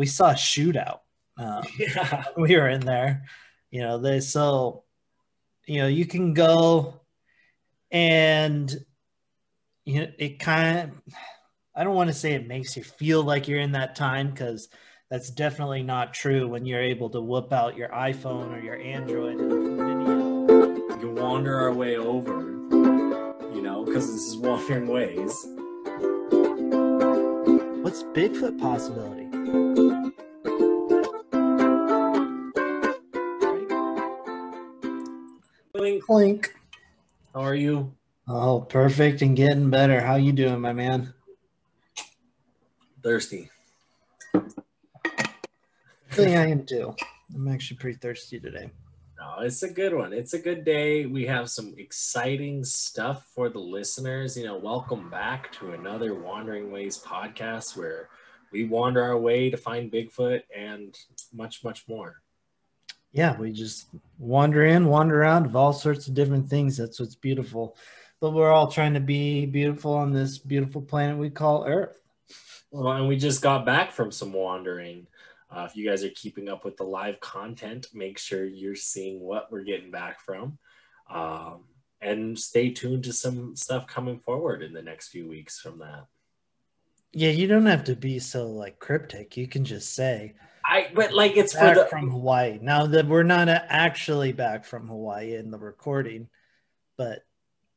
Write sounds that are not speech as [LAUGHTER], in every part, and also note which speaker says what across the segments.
Speaker 1: we saw a shootout. Uh, [LAUGHS]
Speaker 2: Yeah.
Speaker 1: we were in there. You know, they so you know you can go and you know it kind of I don't want to say it makes you feel like you're in that time because that's definitely not true when you're able to whip out your iPhone or your Android.
Speaker 2: We can wander our way over, you know, because this is [LAUGHS] Wandering Ways.
Speaker 1: What's Bigfoot possibility? Clink.
Speaker 2: How are you?
Speaker 1: Oh, perfect and getting better. How you doing, my man?
Speaker 2: Thirsty.
Speaker 1: I think I am too. I'm actually pretty thirsty today.
Speaker 2: No, it's a good one. It's a good day. We have some exciting stuff for the listeners. You know, welcome back to another Wandering Ways podcast where we wander our way to find Bigfoot and much, much more.
Speaker 1: Yeah, we just wander in, wander around of all sorts of different things. That's what's beautiful. But we're all trying to be beautiful on this beautiful planet we call Earth.
Speaker 2: Well, and we just got back from some wandering. Uh, if you guys are keeping up with the live content, make sure you're seeing what we're getting back from. Um, and stay tuned to some stuff coming forward in the next few weeks from that.
Speaker 1: Yeah, you don't have to be so like cryptic. You can just say
Speaker 2: I but like it's for
Speaker 1: back
Speaker 2: the
Speaker 1: from Hawaii. Now that we're not uh, actually back from Hawaii in the recording, but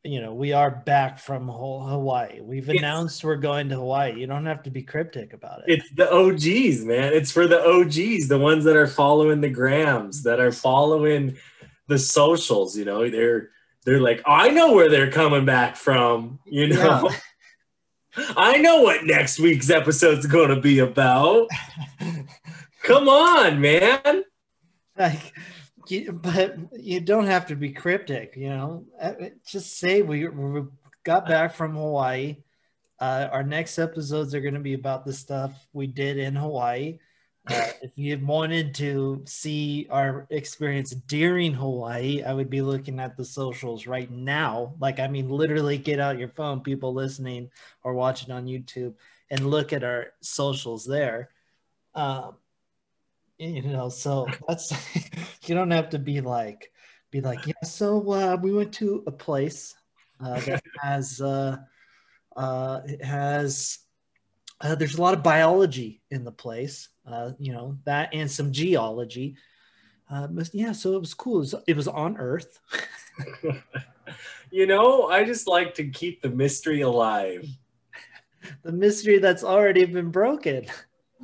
Speaker 1: you know, we are back from Hawaii. We've
Speaker 2: It's-
Speaker 1: announced we're going to Hawaii. You don't have to be cryptic about it.
Speaker 2: it's the OGs, man. It's for the OGs, the ones that are following the grams, that are following the socials. You know, they're they're like, I know where they're coming back from. You know, [LAUGHS] I know what next week's episode's going to be about. [LAUGHS] Come on, man.
Speaker 1: like you, but you don't have to be cryptic you know? Uh, just say we, we got back from hawaii. Uh, our next episodes are going to be about the stuff we did in hawaii. Uh, if you wanted to see our experience during hawaii i would be looking at the socials right now. Like i mean literally get out your phone people listening or watching on youtube and look at our socials there. Um, you know so that's [LAUGHS] you don't have to be like be like yeah so uh, we went to a place uh, that [LAUGHS] has uh, uh, it has uh, there's a lot of biology in the place uh, you know that and some geology. Uh, but yeah so it was cool. It was, it was on earth. [LAUGHS]
Speaker 2: You know, I just like to keep the mystery alive.
Speaker 1: the mystery that's already been broken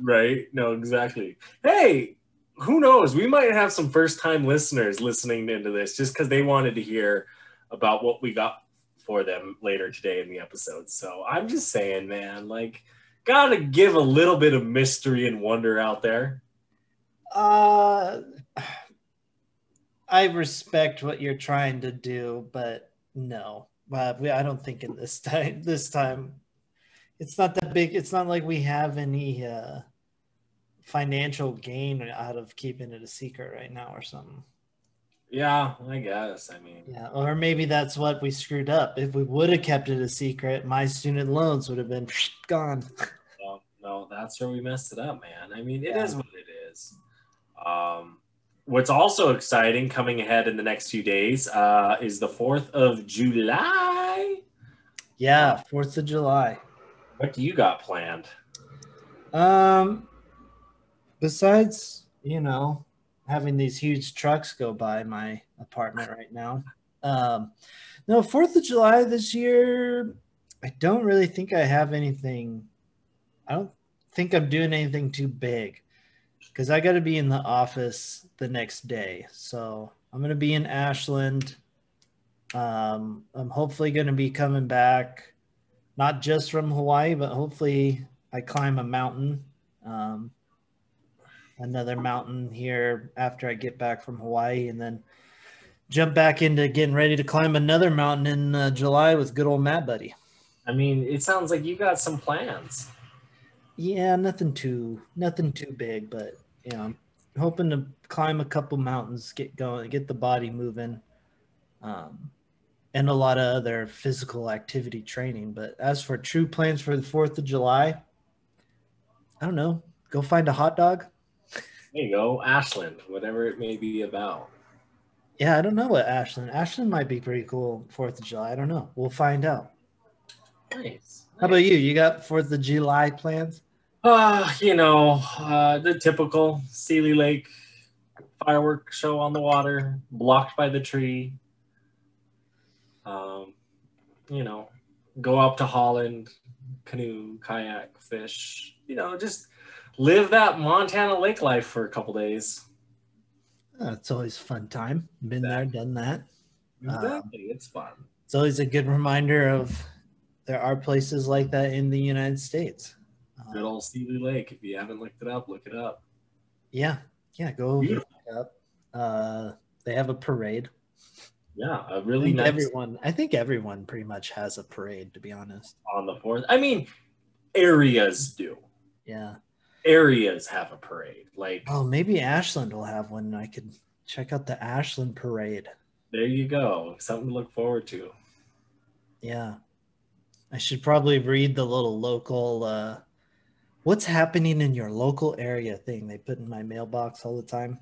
Speaker 2: Right? No, exactly. Hey, who knows? We might have some first time listeners listening into this just because they wanted to hear about what we got for them later today in the episode. So I'm just saying, man, like, gotta give a little bit of mystery and wonder out there.
Speaker 1: Uh, I respect what you're trying to do, but no, uh, we, I don't think in this [LAUGHS] time. This time, it's not that big. It's not like we have any uh, financial gain out of keeping it a secret right now, or something.
Speaker 2: Yeah, I guess. I mean,
Speaker 1: Yeah, or maybe that's what we screwed up. If we would have kept it a secret, my student loans would have been [LAUGHS] gone.
Speaker 2: no, no, that's where we messed it up, man. I mean, it is
Speaker 1: Yeah.
Speaker 2: what it is. Um, what's also exciting coming ahead in the next few days uh, is the 4th of July.
Speaker 1: Yeah, Fourth of July.
Speaker 2: What do you got planned?
Speaker 1: Um, besides, you know, having these huge trucks go by my apartment right now. Um, no, Fourth of July this year, I don't really think I have anything. I don't think I'm doing anything too big because I got to be in the office the next day. So I'm going to be in Ashland. Um, I'm hopefully going to be coming back, not just from Hawaii, but hopefully I climb a mountain. Um, another mountain here after I get back from Hawaii, and then jump back into getting ready to climb another mountain in uh, July with good old Matt Buddy.
Speaker 2: I mean, it sounds like you got some plans.
Speaker 1: Yeah, nothing too nothing too big, but you know, I'm hoping to climb a couple mountains, get going, get the body moving, um, and a lot of other physical activity training. But as for true plans for the Fourth of July, I don't know. go find a hot dog.
Speaker 2: There you go, Ashland, whatever it may be about.
Speaker 1: Yeah, I don't know what Ashland. Ashland might be pretty cool Fourth of July. I don't know. We'll find out.
Speaker 2: Nice.
Speaker 1: How about you? You got Fourth of July plans?
Speaker 2: Uh, you know, uh, the typical Seeley Lake firework show on the water, blocked by the tree. Um, you know, go up to Holland, canoe, kayak, fish. You know, just live that Montana lake life for a couple days.
Speaker 1: Uh, it's always a fun time. Been there, done that.
Speaker 2: Exactly, it's fun.
Speaker 1: It's always a good reminder of there are places like that in the United States.
Speaker 2: Good
Speaker 1: Uh,
Speaker 2: old Seeley Lake. If you haven't looked it up, look it up.
Speaker 1: yeah, yeah. Go
Speaker 2: Beautiful.
Speaker 1: look it up. Uh, they have a parade.
Speaker 2: Yeah, a
Speaker 1: I
Speaker 2: really
Speaker 1: think
Speaker 2: nice
Speaker 1: everyone. I think everyone pretty much has a parade. To be honest.
Speaker 2: on the fourth. I mean, areas do.
Speaker 1: Yeah.
Speaker 2: Areas have a parade. Like
Speaker 1: Oh, maybe Ashland will have one. I could check out the Ashland parade.
Speaker 2: there you go, something to look forward to.
Speaker 1: Yeah. I should probably read the little local uh what's happening in your local area thing they put in my mailbox all the time.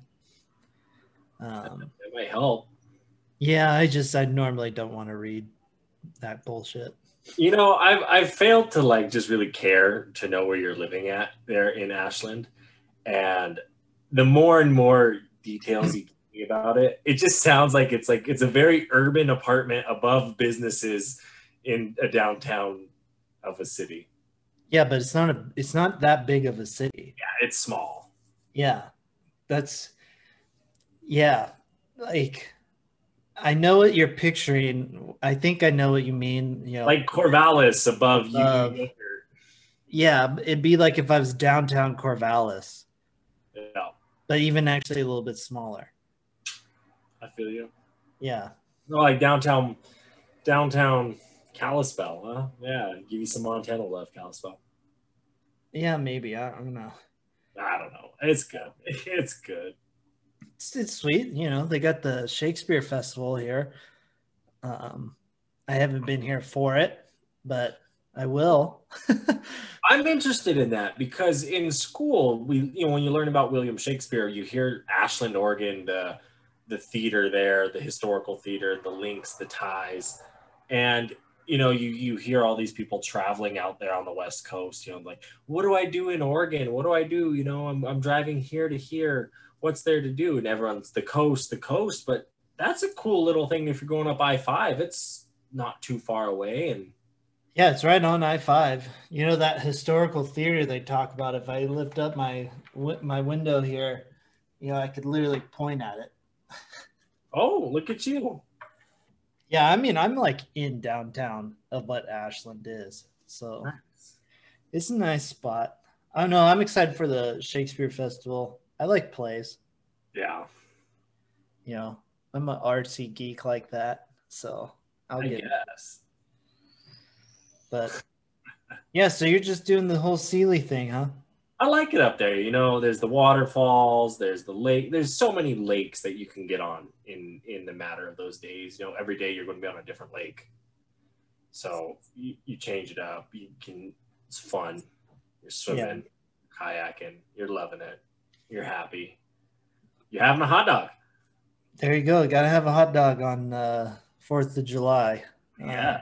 Speaker 1: Um
Speaker 2: It might help.
Speaker 1: yeah, I just I normally don't want to read that bullshit.
Speaker 2: You know, I've I've failed to like just really care to know where you're living at there in Ashland, and the more and more details you give me about it, it just sounds like it's like it's a very urban apartment above businesses in a downtown of a city.
Speaker 1: Yeah, but it's not a it's not that big of a city.
Speaker 2: Yeah, it's small.
Speaker 1: Yeah. That's yeah. Like I know what you're picturing. I think I know what you mean. You know,
Speaker 2: Like Corvallis above you.
Speaker 1: Um, yeah, it'd be like if I was downtown Corvallis,
Speaker 2: yeah,
Speaker 1: but even actually a little bit smaller.
Speaker 2: I feel you.
Speaker 1: Yeah.
Speaker 2: No, like downtown, downtown Kalispell, huh? Yeah, give you some Montana love, Kalispell.
Speaker 1: Yeah, maybe. I don't know.
Speaker 2: I don't know. It's good. [LAUGHS] It's good.
Speaker 1: It's, it's sweet. You know, they got the Shakespeare Festival here. Um, I haven't been here for it, but I will. [LAUGHS]
Speaker 2: I'm interested in that because in school, we you know when you learn about William Shakespeare, you hear Ashland, Oregon, the the theater there, the historical theater, the links, the ties, and you know you you hear all these people traveling out there on the west coast. You know, like what do I do in Oregon? What do I do? You know, I'm I'm driving here to here. What's there to do? And everyone's the coast, the coast, but that's a cool little thing if you're going up I five. It's not too far away and
Speaker 1: yeah, it's right on I five. You know that historical theater they talk about. If I lift up my my window here, you know, I could literally point at it.
Speaker 2: oh look at you
Speaker 1: Yeah, I mean, I'm like in downtown of what Ashland is, so it's a nice spot. I don't know. I'm excited for the Shakespeare Festival. I like plays.
Speaker 2: yeah
Speaker 1: You know, I'm an artsy geek like that, so I'll
Speaker 2: i
Speaker 1: get. It. But yeah, so you're just doing the whole Seeley thing, huh?
Speaker 2: I like it up there. You know, there's the waterfalls, there's the lake. There's so many lakes that you can get on in in the matter of those days. You know, every day you're going to be on a different lake. So you, you change it up. You can. It's fun. You're swimming, kayaking. You're loving it. You're happy. You're having a hot dog.
Speaker 1: There you go. Got to have a hot dog on uh, Fourth of July. Uh,
Speaker 2: Yeah.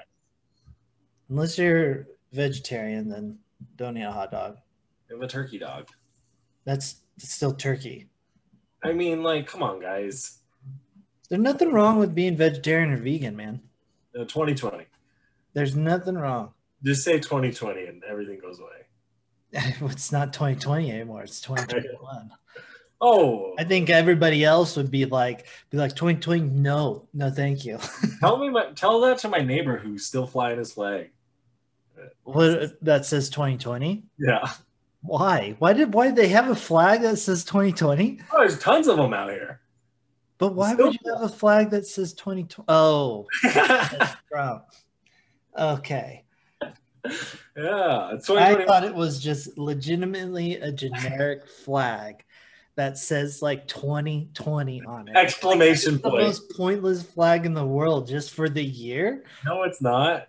Speaker 1: Unless you're vegetarian, then don't eat a hot dog.
Speaker 2: Have a turkey dog.
Speaker 1: That's still turkey.
Speaker 2: I mean, like, come on, guys.
Speaker 1: There's nothing wrong with being vegetarian or vegan, man.
Speaker 2: Uh, 2020.
Speaker 1: There's nothing wrong.
Speaker 2: Just say 2020 and everything goes away. [LAUGHS]
Speaker 1: it's not 2020 anymore. It's 2021. [LAUGHS]
Speaker 2: Oh,
Speaker 1: I think everybody else would be like, be like 2020. No, no, thank you. [LAUGHS]
Speaker 2: tell me, my, tell that to my neighbor who's still flying his flag.
Speaker 1: what that says 2020?
Speaker 2: Yeah.
Speaker 1: Why? Why did why did they have a flag that says 2020?
Speaker 2: Oh, there's tons of them out here.
Speaker 1: But why
Speaker 2: Still-
Speaker 1: would you have a flag that says 2020? Oh, Trump. Okay.
Speaker 2: Yeah,
Speaker 1: I thought it was just legitimately a generic [LAUGHS] flag that says like 2020 on it.
Speaker 2: Exclamation
Speaker 1: the
Speaker 2: point.
Speaker 1: most pointless flag in the world just for the year.
Speaker 2: No, it's not.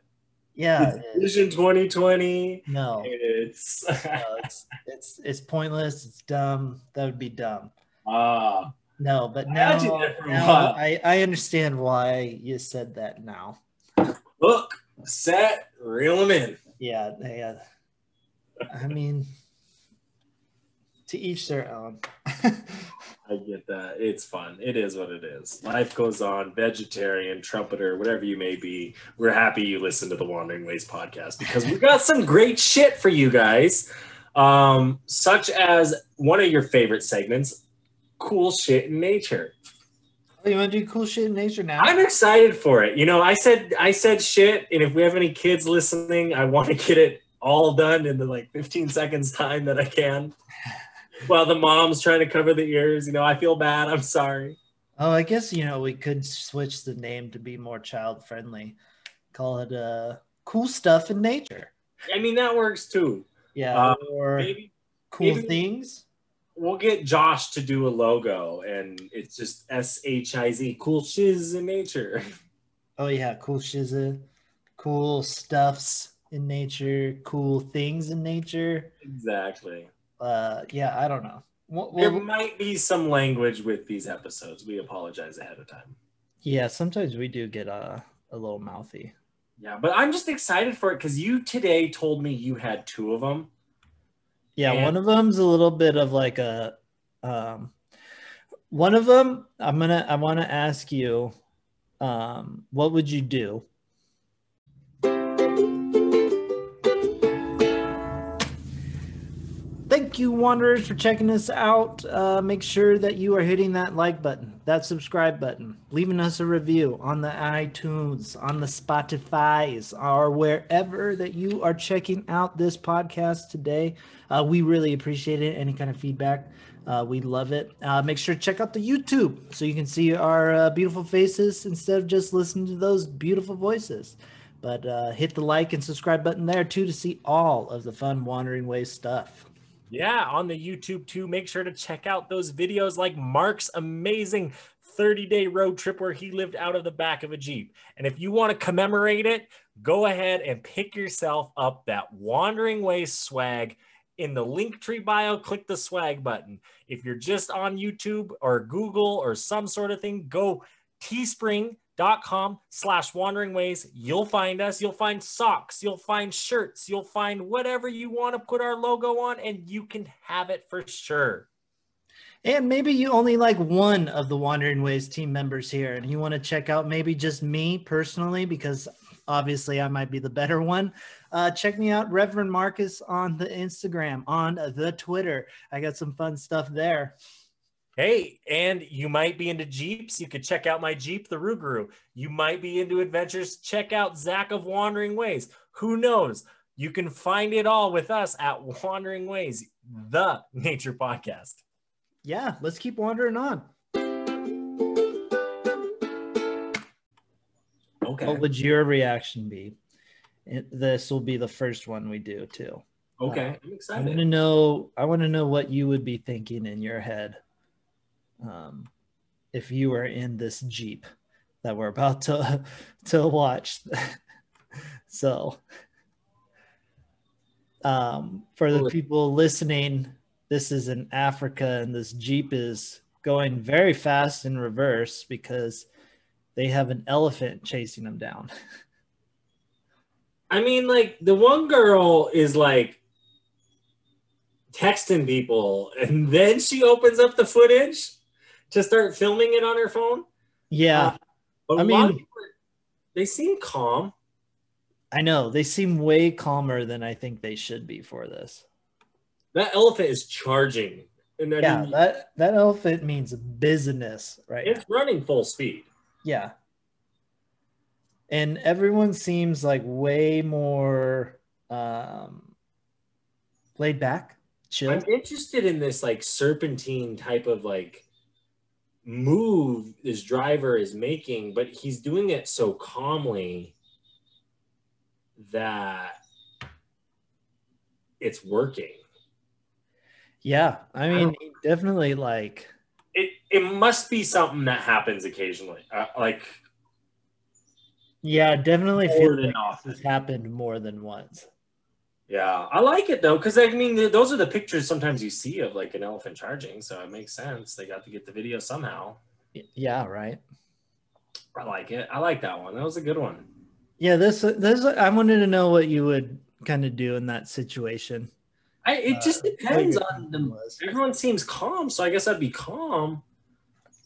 Speaker 1: Yeah,
Speaker 2: It's
Speaker 1: it is.
Speaker 2: Vision 2020.
Speaker 1: no,
Speaker 2: It's [LAUGHS]
Speaker 1: no, it's it's it's pointless. It's dumb. That would be dumb.
Speaker 2: ah
Speaker 1: No, but now,
Speaker 2: had you there for a
Speaker 1: now. I, I understand why you said that now.
Speaker 2: look, set, reel them in.
Speaker 1: Yeah, yeah. I mean, to each their own.
Speaker 2: I get that. It's fun. It is what it is. Life goes on. Vegetarian, trumpeter, whatever you may be. We're happy you listen to the Wandering Ways podcast because we got some great shit for you guys. Um, such as one of your favorite segments, cool shit in nature.
Speaker 1: You want to do cool shit in nature now?
Speaker 2: I'm excited for it. You know, I said I said shit, and if we have any kids listening, I want to get it all done in the like 15 seconds time that I can. While the mom's trying to cover the ears, you know, I feel bad. I'm sorry.
Speaker 1: Oh, I guess you know we could switch the name to be more child friendly. Call it uh cool stuff in nature.
Speaker 2: I mean, that works too.
Speaker 1: Yeah,
Speaker 2: Uh,
Speaker 1: or
Speaker 2: Maybe
Speaker 1: cool
Speaker 2: maybe-
Speaker 1: things.
Speaker 2: We'll get Josh to do a logo, and it's just S H I Z, cool shiz in nature. [LAUGHS]
Speaker 1: Oh yeah, cool shizza, cool stuffs in nature, cool things in nature.
Speaker 2: exactly.
Speaker 1: Uh, yeah, I don't know. Well,
Speaker 2: There might be some language with these episodes. We apologize ahead of time.
Speaker 1: yeah, sometimes we do get uh, a little mouthy.
Speaker 2: Yeah, but I'm just excited for it because you today told me you had two of them.
Speaker 1: Yeah,
Speaker 2: And-
Speaker 1: one of them's a little bit of like a um one of them I'm going to I want to ask you um what would you do? Thank you, Wanderers, for checking us out. Uh, make sure that you are hitting that like button, that subscribe button, leaving us a review on the iTunes, on the Spotify's, or wherever that you are checking out this podcast today. Uh, we really appreciate it. Any kind of feedback, uh, we love it. Uh, make sure to check out the YouTube so you can see our uh, beautiful faces instead of just listening to those beautiful voices. But uh, hit the like and subscribe button there too to see all of the fun Wandering Ways stuff.
Speaker 3: Yeah, on the YouTube too. Make sure to check out those videos like Mark's amazing 30 day road trip where he lived out of the back of a Jeep. And if you want to commemorate it, go ahead and pick yourself up that Wandering Ways swag. In the link tree bio, click the swag button. If you're just on YouTube or Google or some sort of thing, go teespring.com slash wandering ways. You'll find us. You'll find socks. You'll find shirts. You'll find whatever you want to put our logo on, and you can have it for sure.
Speaker 1: And maybe you only like one of the Wandering Ways team members here, and you want to check out maybe just me personally, because obviously I might be the better one. Uh, check me out, Reverend Marcus, on the Instagram, on the Twitter. I got some fun stuff there.
Speaker 3: Hey, and you might be into Jeeps. You could check out my Jeep, the Rougarou. You might be into adventures. Check out Zach of Wandering Ways. Who knows? You can find it all with us at Wandering Ways, the nature podcast.
Speaker 1: Yeah, let's keep wandering on.
Speaker 2: Okay.
Speaker 1: What would your reaction be? This will be the first one we do too.
Speaker 2: Okay. I'm excited.
Speaker 1: I want to know. I want to know what you would be thinking in your head, um, if you were in this jeep that we're about to [LAUGHS] to watch. [LAUGHS] so, um, for the people listening, this is in Africa, and this jeep is going very fast in reverse because they have an elephant chasing them down. [LAUGHS]
Speaker 2: I mean, like the one girl is like texting people, and then she opens up the footage to start filming it on her phone.
Speaker 1: Yeah.
Speaker 2: But
Speaker 1: I
Speaker 2: a lot of
Speaker 1: mean-
Speaker 2: people, they seem calm.
Speaker 1: I know they seem way calmer than I think they should be for this.
Speaker 2: That elephant is charging, and I
Speaker 1: Yeah,
Speaker 2: mean,
Speaker 1: that that elephant means business, right?
Speaker 2: it's running full speed.
Speaker 1: Yeah. And everyone seems like way more um laid back, chill.
Speaker 2: I'm interested in this like serpentine type of like move this driver is making, but he's doing it so calmly that it's working.
Speaker 1: Yeah, I mean, he definitely like
Speaker 2: It it must be something that happens occasionally. Uh, like
Speaker 1: Yeah, definitely feel like this happened more than once.
Speaker 2: Yeah, I like it though, because I mean, th- those are the pictures sometimes you see of like an elephant charging, so it makes sense. They got to get the video somehow.
Speaker 1: Yeah, right.
Speaker 2: I like it. I like that one. That was a good one.
Speaker 1: Yeah, this this I wanted to know what you would kind of do in that situation.
Speaker 2: I, it just
Speaker 1: Uh,
Speaker 2: depends on
Speaker 1: opinion
Speaker 2: the.
Speaker 1: was.
Speaker 2: Everyone seems calm, so I guess I'd be calm,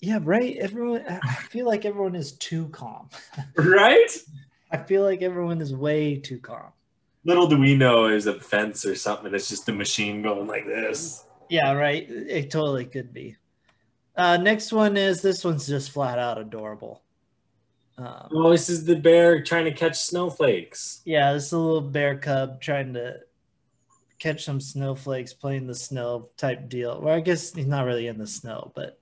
Speaker 1: Yeah, right. Everyone, I feel like everyone is too calm. [LAUGHS]
Speaker 2: right? [LAUGHS]
Speaker 1: I feel like everyone is way too calm.
Speaker 2: Little do we know is a fence or something. It's just a machine going like this.
Speaker 1: Yeah, right. It totally could be. Uh, next one is this one's just flat out adorable. Um,
Speaker 2: Oh, this is the bear trying to catch snowflakes.
Speaker 1: yeah, this is a little bear cub trying to catch some snowflakes, playing the snow type deal. Well, I guess he's not really in the snow, but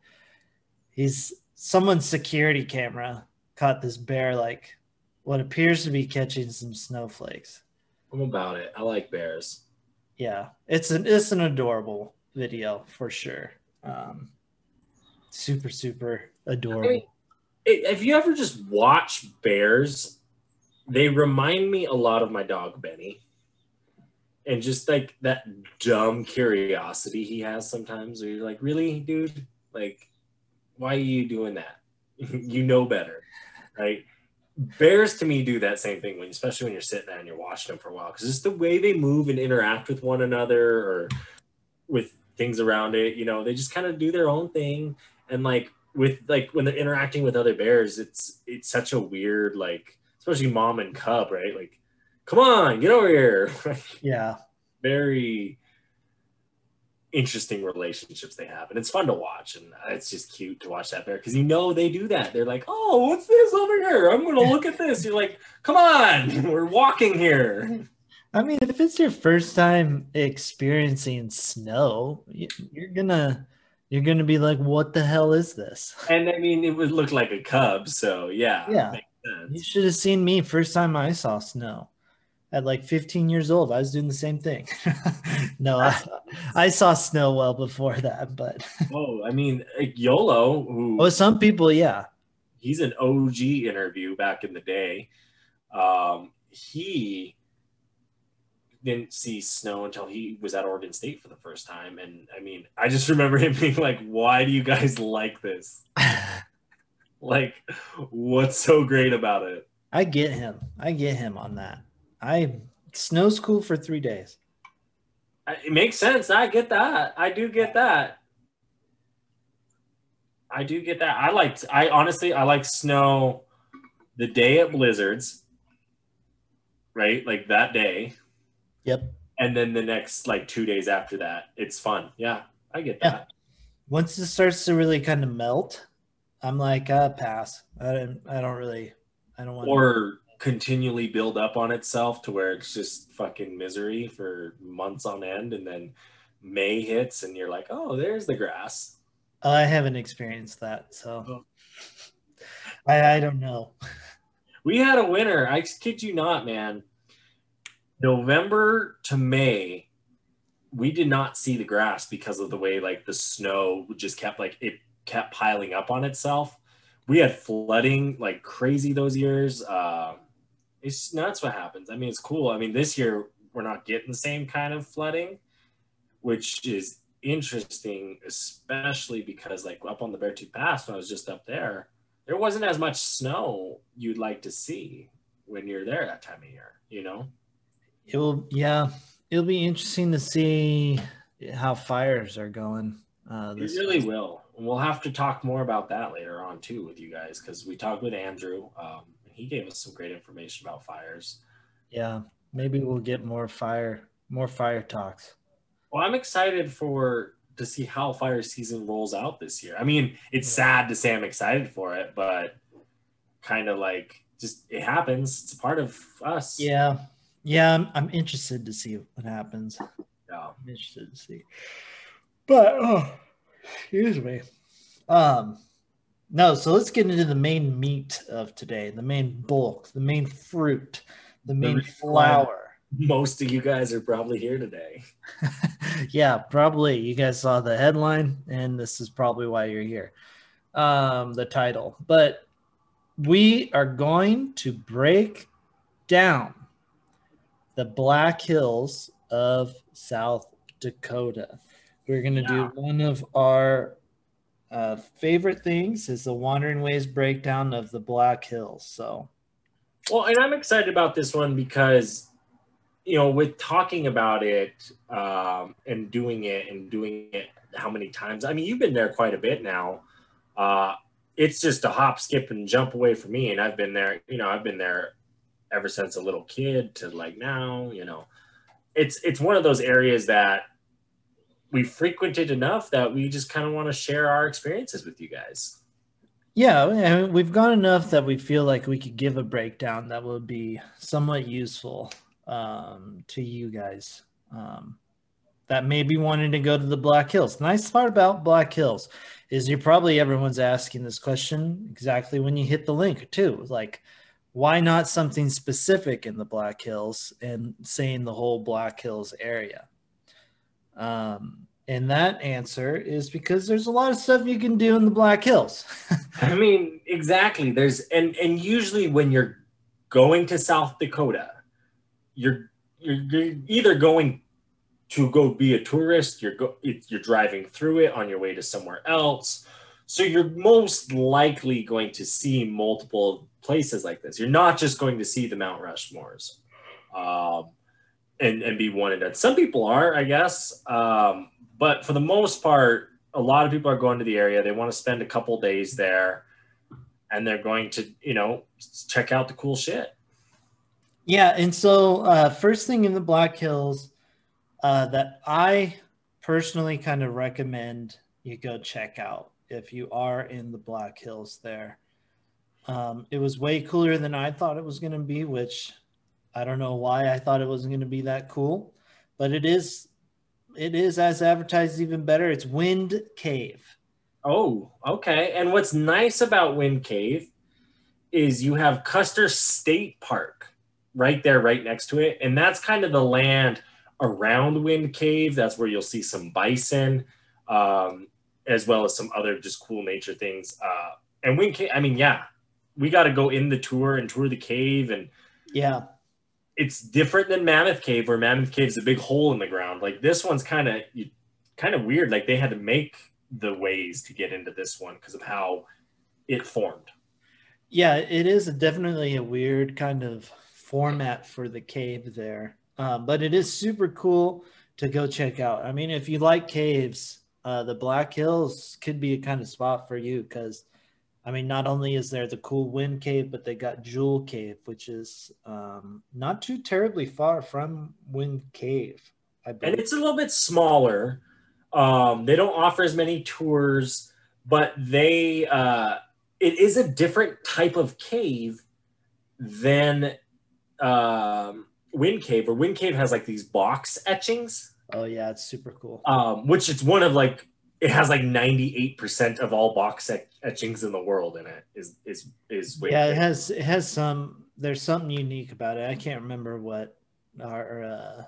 Speaker 1: he's someone's security camera caught this bear like what appears to be catching some snowflakes.
Speaker 2: I'm about it. I like bears.
Speaker 1: Yeah, it's an it's an adorable video for sure. Um, super super adorable.
Speaker 2: I mean, if you ever just watch bears, they remind me a lot of my dog Benny. And just like that dumb curiosity he has sometimes, where you're like, really, dude? Like, why are you doing that? [LAUGHS] you know better, right? Bears to me do that same thing, when, especially when you're sitting there and you're watching them for a while, because it's the way they move and interact with one another or with things around it. You know, they just kind of do their own thing, and like with like when they're interacting with other bears, it's it's such a weird like, especially mom and cub, right? Like, come on, get over here. [LAUGHS]
Speaker 1: yeah,
Speaker 2: Very interesting relationships they have, and it's fun to watch, and uh, it's just cute to watch that bear because you know they do that. They're like, oh, what's this over here? I'm gonna look at this. You're like, come on, [LAUGHS] we're walking here. [LAUGHS]
Speaker 1: I mean, if it's your first time experiencing snow, you're gonna you're gonna be like, "What the hell is this?" [LAUGHS]
Speaker 2: And I mean, it would look like a cub, so yeah,
Speaker 1: Yeah. You should have seen me first time I saw snow. At like 15 years old, I was doing the same thing. [LAUGHS] no, I, I saw snow well before that, but [LAUGHS]
Speaker 2: Oh, I mean, like YOLO, who
Speaker 1: well, some people, yeah,
Speaker 2: he's an OG interview back in the day. Um, he didn't see snow until he was at Oregon State for the first time. And I mean, I just remember him [LAUGHS] being like, why do you guys like this? Like, what's so great about it?
Speaker 1: I get him. I get him on that. I snow school for three days.
Speaker 2: It makes sense. I get that. I do get that. I do get that. I like, I honestly, I like snow the day it blizzards, right? Like that day.
Speaker 1: Yep.
Speaker 2: and then the next like two days after that it's fun yeah i get that. Yeah.
Speaker 1: Once it starts to really kind of melt, I'm like, uh, pass. I don't. I don't really. I don't want.
Speaker 2: or continually build up on itself to where it's just fucking misery for months on end and then may hits and you're like oh there's the grass.
Speaker 1: I haven't experienced that, so.
Speaker 2: Oh.
Speaker 1: I, I don't know. [LAUGHS]
Speaker 2: we had a winter i kid you not man. November to may we did not see the grass because of the way like the snow just kept like it kept piling up on itself. We had flooding like crazy those years. Uh it's nuts what happens i mean it's cool i mean this year we're not getting the same kind of flooding which is interesting especially because like up on the beartooth pass when i was just up there there wasn't as much snow you'd like to see when you're there that time of year you know
Speaker 1: It will. Yeah, it'll be interesting to see how fires are going. Uh,
Speaker 2: It really will. And we'll have to talk more about that later on too with you guys because we talked with Andrew. Um, he gave us some great information about fires.
Speaker 1: Yeah, maybe we'll get more fire, more fire talks.
Speaker 2: Well, I'm excited for to see how fire season rolls out this year. I mean, it's sad to say I'm excited for it, but kind of like just it happens. It's a part of us.
Speaker 1: Yeah, yeah. I'm, I'm interested to see what happens.
Speaker 2: Yeah.
Speaker 1: I'm interested to see. But oh, excuse me. Um, no. So let's get into the main meat of today. The main bulk. The main fruit. The main
Speaker 2: why-
Speaker 1: flour.
Speaker 2: Most of you guys are probably here today. [LAUGHS]
Speaker 1: yeah, probably. You guys saw the headline, and this is probably why you're here. Um, the title, but we are going to break down the Black Hills of South Dakota. We're going to
Speaker 2: Yeah.
Speaker 1: do one of our uh, favorite things is the Wandering Ways breakdown of the Black Hills. So,
Speaker 2: Well, and I'm excited about this one because, you know, with talking about it um, and doing it and doing it how many times? I mean, you've been there quite a bit now. Uh, it's just a hop, skip, and jump away from me. And I've been there, you know, I've been there ever since a little kid to like now, you know. It's it's one of those areas that we frequented enough that we just kind of want to share our experiences with you guys.
Speaker 1: yeah, and we've gone enough that we feel like we could give a breakdown that would be somewhat useful um, to you guys um, that may be wanting to go to the Black Hills. Nice part about Black Hills is you're probably everyone's asking this question exactly when you hit the link too. Like, why not something specific in the Black Hills and saying the whole Black Hills area? Um, and that answer is because there's a lot of stuff you can do in the Black Hills. [LAUGHS]
Speaker 2: I mean, exactly. There's and and usually when you're going to South Dakota, you're you're, you're either going to go be a tourist, you're go you're driving through it on your way to somewhere else. So you're most likely going to see multiple places like this. You're not just going to see the Mount Rushmores, um, and and be and done. Some people are, I guess, um, but for the most part, a lot of people are going to the area. They want to spend a couple days there, and they're going to, you know, check out the cool shit.
Speaker 1: Yeah, and so uh, first thing in the Black Hills uh, that I personally kind of recommend you go check out if you are in the Black Hills there. Um, it was way cooler than I thought it was going to be, which I don't know why I thought it wasn't going to be that cool, but it is. It is as advertised, even better. It's Wind Cave.
Speaker 2: Oh, okay. And what's nice about Wind Cave is you have Custer State Park right there, right next to it, and that's kind of the land around Wind Cave. That's where you'll see some bison, um, as well as some other just cool nature things. Uh, and Wind Cave, I mean, yeah, we got to go in the tour and tour the cave and
Speaker 1: Yeah,
Speaker 2: it's different than Mammoth Cave, where Mammoth Cave is a big hole in the ground. Like this one's kind of kind of weird. Like they had to make the ways to get into this one because of how it formed.
Speaker 1: Yeah, it is definitely a weird kind of format for the cave there, um, but it is super cool to go check out. I mean, if you like caves, uh, the Black Hills could be a kind of spot for you because, I mean, not only is there the cool Wind Cave, but they got Jewel Cave, which is um, not too terribly far from Wind Cave. I
Speaker 2: and it's a little bit smaller. Um, they don't offer as many tours, but they uh, it is a different type of cave than um, Wind Cave. Where Wind Cave has like these box etchings,
Speaker 1: Oh yeah, it's super cool.
Speaker 2: um, which it's one of like it has like ninety eight percent of all box et- etchings in the world in it. Is is is
Speaker 1: yeah, it has it has some. There's something unique about it. I can't remember what our uh,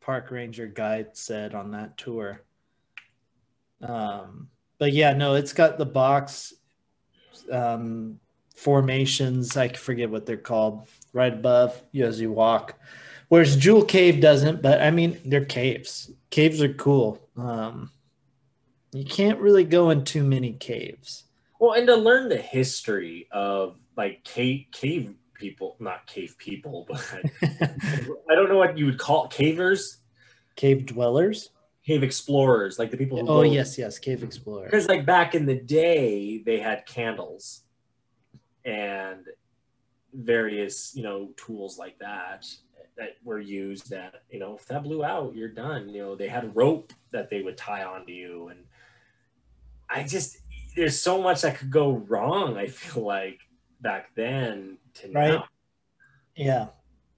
Speaker 1: park ranger guide said on that tour. Um, but yeah, no, it's got the box um, formations. I forget what they're called. Right above you as you walk. Whereas Jewel Cave doesn't, but I mean they're caves. Caves are cool. Um, you can't really go in too many caves.
Speaker 2: Well, and to learn the history of like cave cave people, not cave people, but [LAUGHS] I don't know what you would call it, cavers,
Speaker 1: Cave dwellers.
Speaker 2: cave explorers, like the people. Who
Speaker 1: Oh yes, yes, cave explorer.
Speaker 2: because like back in the day, they had candles and various you know tools like that that were used. That you know, if that blew out, you're done. You know, they had rope that they would tie onto you, and I just there's so much that could go wrong. I feel like back then to
Speaker 1: Right.
Speaker 2: now.
Speaker 1: Yeah.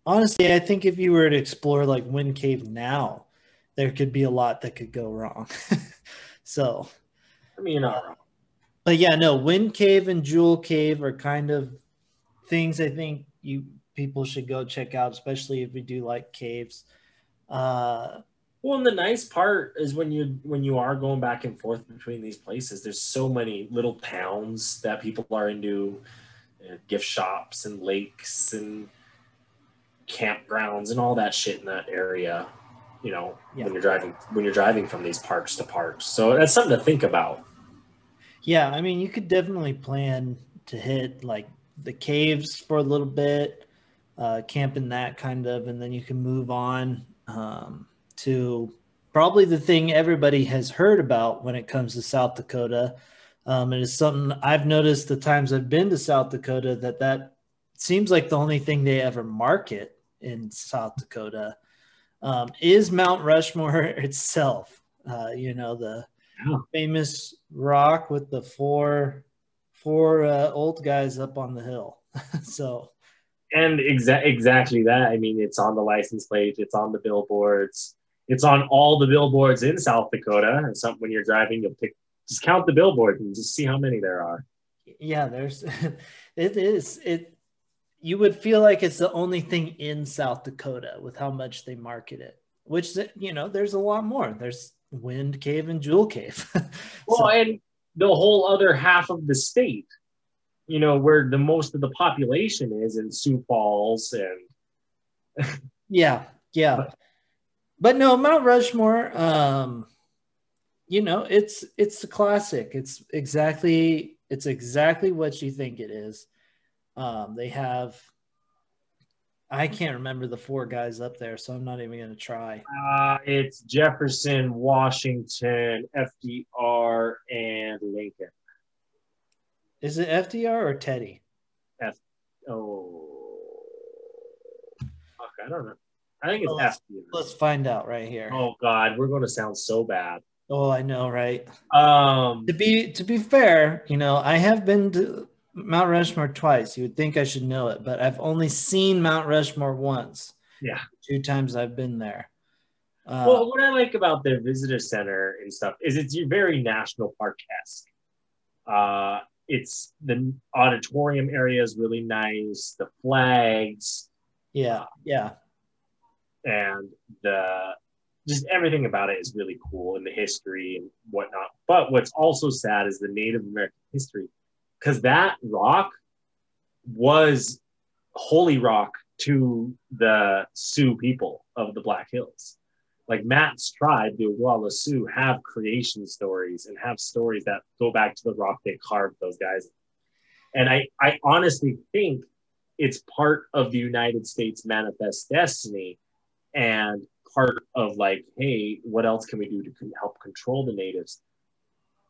Speaker 1: Honestly, I think if you were to explore like Wind Cave now, there could be a lot that could go wrong. [LAUGHS] so,
Speaker 2: I mean, you're not wrong.
Speaker 1: but yeah, no, Wind Cave and Jewel Cave are kind of things I think you people should go check out, especially if you do like caves. Uh,
Speaker 2: Well, and the nice part is when you when you are going back and forth between these places, there's so many little towns that people are into uh, gift shops and lakes and campgrounds and all that shit in that area. You know,
Speaker 1: Yeah.
Speaker 2: when you're driving when you're driving from these parks to parks. So that's something to think about.
Speaker 1: Yeah, I mean, you could definitely plan to hit like the caves for a little bit, uh, camping that kind of, and then you can move on um, to probably the thing everybody has heard about when it comes to South Dakota. Um, it is something I've noticed the times I've been to South Dakota that that seems like the only thing they ever market in South Dakota um, is Mount Rushmore [LAUGHS] itself. Uh, you know the
Speaker 2: Yeah.
Speaker 1: famous rock with the four four uh, old guys up on the hill. [LAUGHS] so
Speaker 2: And exa- exactly that. I mean, it's on the license plate, it's on the billboards, it's on all the billboards in South Dakota. And some when you're driving, you'll pick just count the billboards and just see how many there are.
Speaker 1: yeah, there's [LAUGHS] it is it. You would feel like it's the only thing in South Dakota with how much they market it. Which you know, there's a lot more. There's Wind Cave and Jewel Cave. [LAUGHS]
Speaker 2: Well, and the whole other half of the state, you know, where the most of the population is in Sioux Falls and
Speaker 1: Yeah, yeah. But no, Mount Rushmore, um, you know, it's it's the classic. It's exactly it's exactly what you think it is. Um, they have I can't remember the four guys up there, so I'm not even gonna try.
Speaker 2: uh, it's Jefferson, Washington, FDR, and Lincoln.
Speaker 1: Is it FDR or Teddy? F.
Speaker 2: Oh, fuck, I don't know. I think it's
Speaker 1: Well, let's- Let's find out right here.
Speaker 2: Oh God, we're going to sound so bad.
Speaker 1: Oh, I know, right?
Speaker 2: Um,
Speaker 1: To be to be fair, you know, I have been to Mount Rushmore twice. You would think I should know it, but I've only seen Mount Rushmore once.
Speaker 2: Yeah.
Speaker 1: two times I've been there. Uh,
Speaker 2: well, what I like about the visitor center and stuff is it's very national park esque. Uh, it's the auditorium area is really nice. The flags
Speaker 1: yeah, yeah,
Speaker 2: and the just everything about it is really cool and the history and whatnot. But what's also sad is the Native American history because that rock was holy rock to the Sioux people of the Black Hills. Like Matt's tribe, the Oglala Sioux, have creation stories and have stories that go back to the rock they carved those guys. And I, I honestly think it's part of the United States manifest destiny and part of like, hey, what else can we do to help control the natives?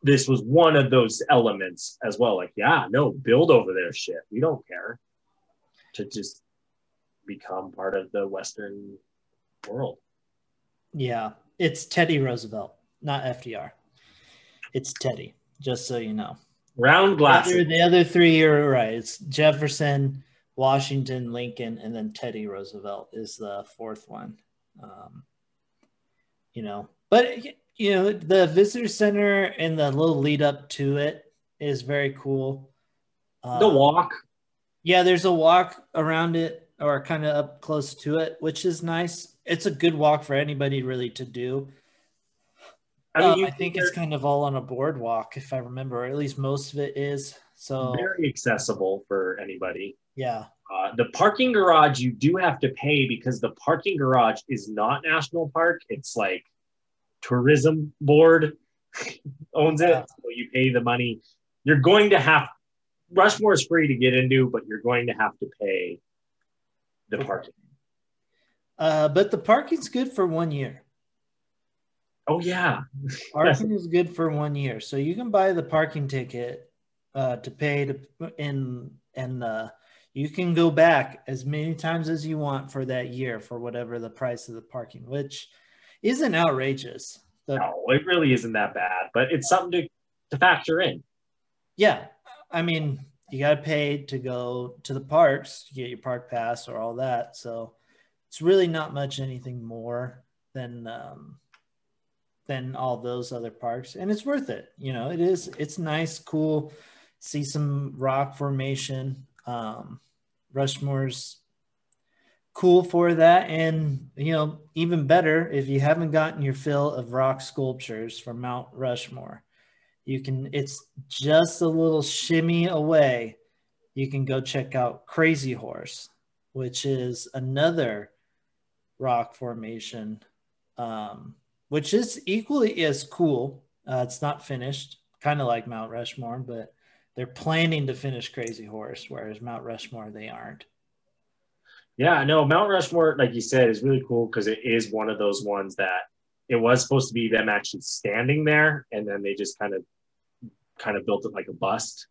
Speaker 2: This was one of those elements as well. Like, yeah, no, build over their shit. We don't care. To just become part of the Western world.
Speaker 1: yeah. It's Teddy Roosevelt, not FDR. It's Teddy, just so you know.
Speaker 2: Round
Speaker 1: The
Speaker 2: glasses.
Speaker 1: other, the other three are right. It's Jefferson, Washington, Lincoln, and then Teddy Roosevelt is the fourth one. Um, you know, but you know, the visitor center and the little lead up to it is very cool. Uh,
Speaker 2: the walk.
Speaker 1: Yeah, there's a walk around it or kind of up close to it, which is nice. It's a good walk for anybody really to do.
Speaker 2: I mean,
Speaker 1: Um,
Speaker 2: you
Speaker 1: I think it's kind of all on a boardwalk, if I remember, or at least most of it is. So
Speaker 2: very accessible for anybody.
Speaker 1: Yeah,
Speaker 2: Uh, the parking garage you do have to pay because the parking garage is not national park. It's like tourism board [LAUGHS] owns it,
Speaker 1: Yeah.
Speaker 2: so you pay the money. You're going to have Rushmore is free to get into, but you're going to have to pay the parking.
Speaker 1: uh, but the parking's good for one year.
Speaker 2: Oh yeah, [LAUGHS]
Speaker 1: Parking is good for one year, so you can buy the parking ticket uh, to pay to and and uh, you can go back as many times as you want for that year for whatever the price of the parking, which isn't outrageous. The,
Speaker 2: no, it really isn't that bad, but it's something to, to factor in.
Speaker 1: Yeah, I mean you got to pay to go to the parks to get your park pass or all that, so it's really not much anything more than um, than all those other parks, and it's worth it. You know, it is. It's nice, cool. See some rock formation. Um, Rushmore's cool for that, and you know, even better if you haven't gotten your fill of rock sculptures from Mount Rushmore. You can. It's just a little shimmy away. you can go check out Crazy Horse, which is another rock formation, um, which is equally as cool. Uh, it's not finished, kind of like Mount Rushmore, but they're planning to finish Crazy Horse, whereas Mount Rushmore they aren't.
Speaker 2: Yeah, no, Mount Rushmore, like you said, is really cool because it is one of those ones that it was supposed to be them actually standing there, and then they just kind of kind of built it like a bust,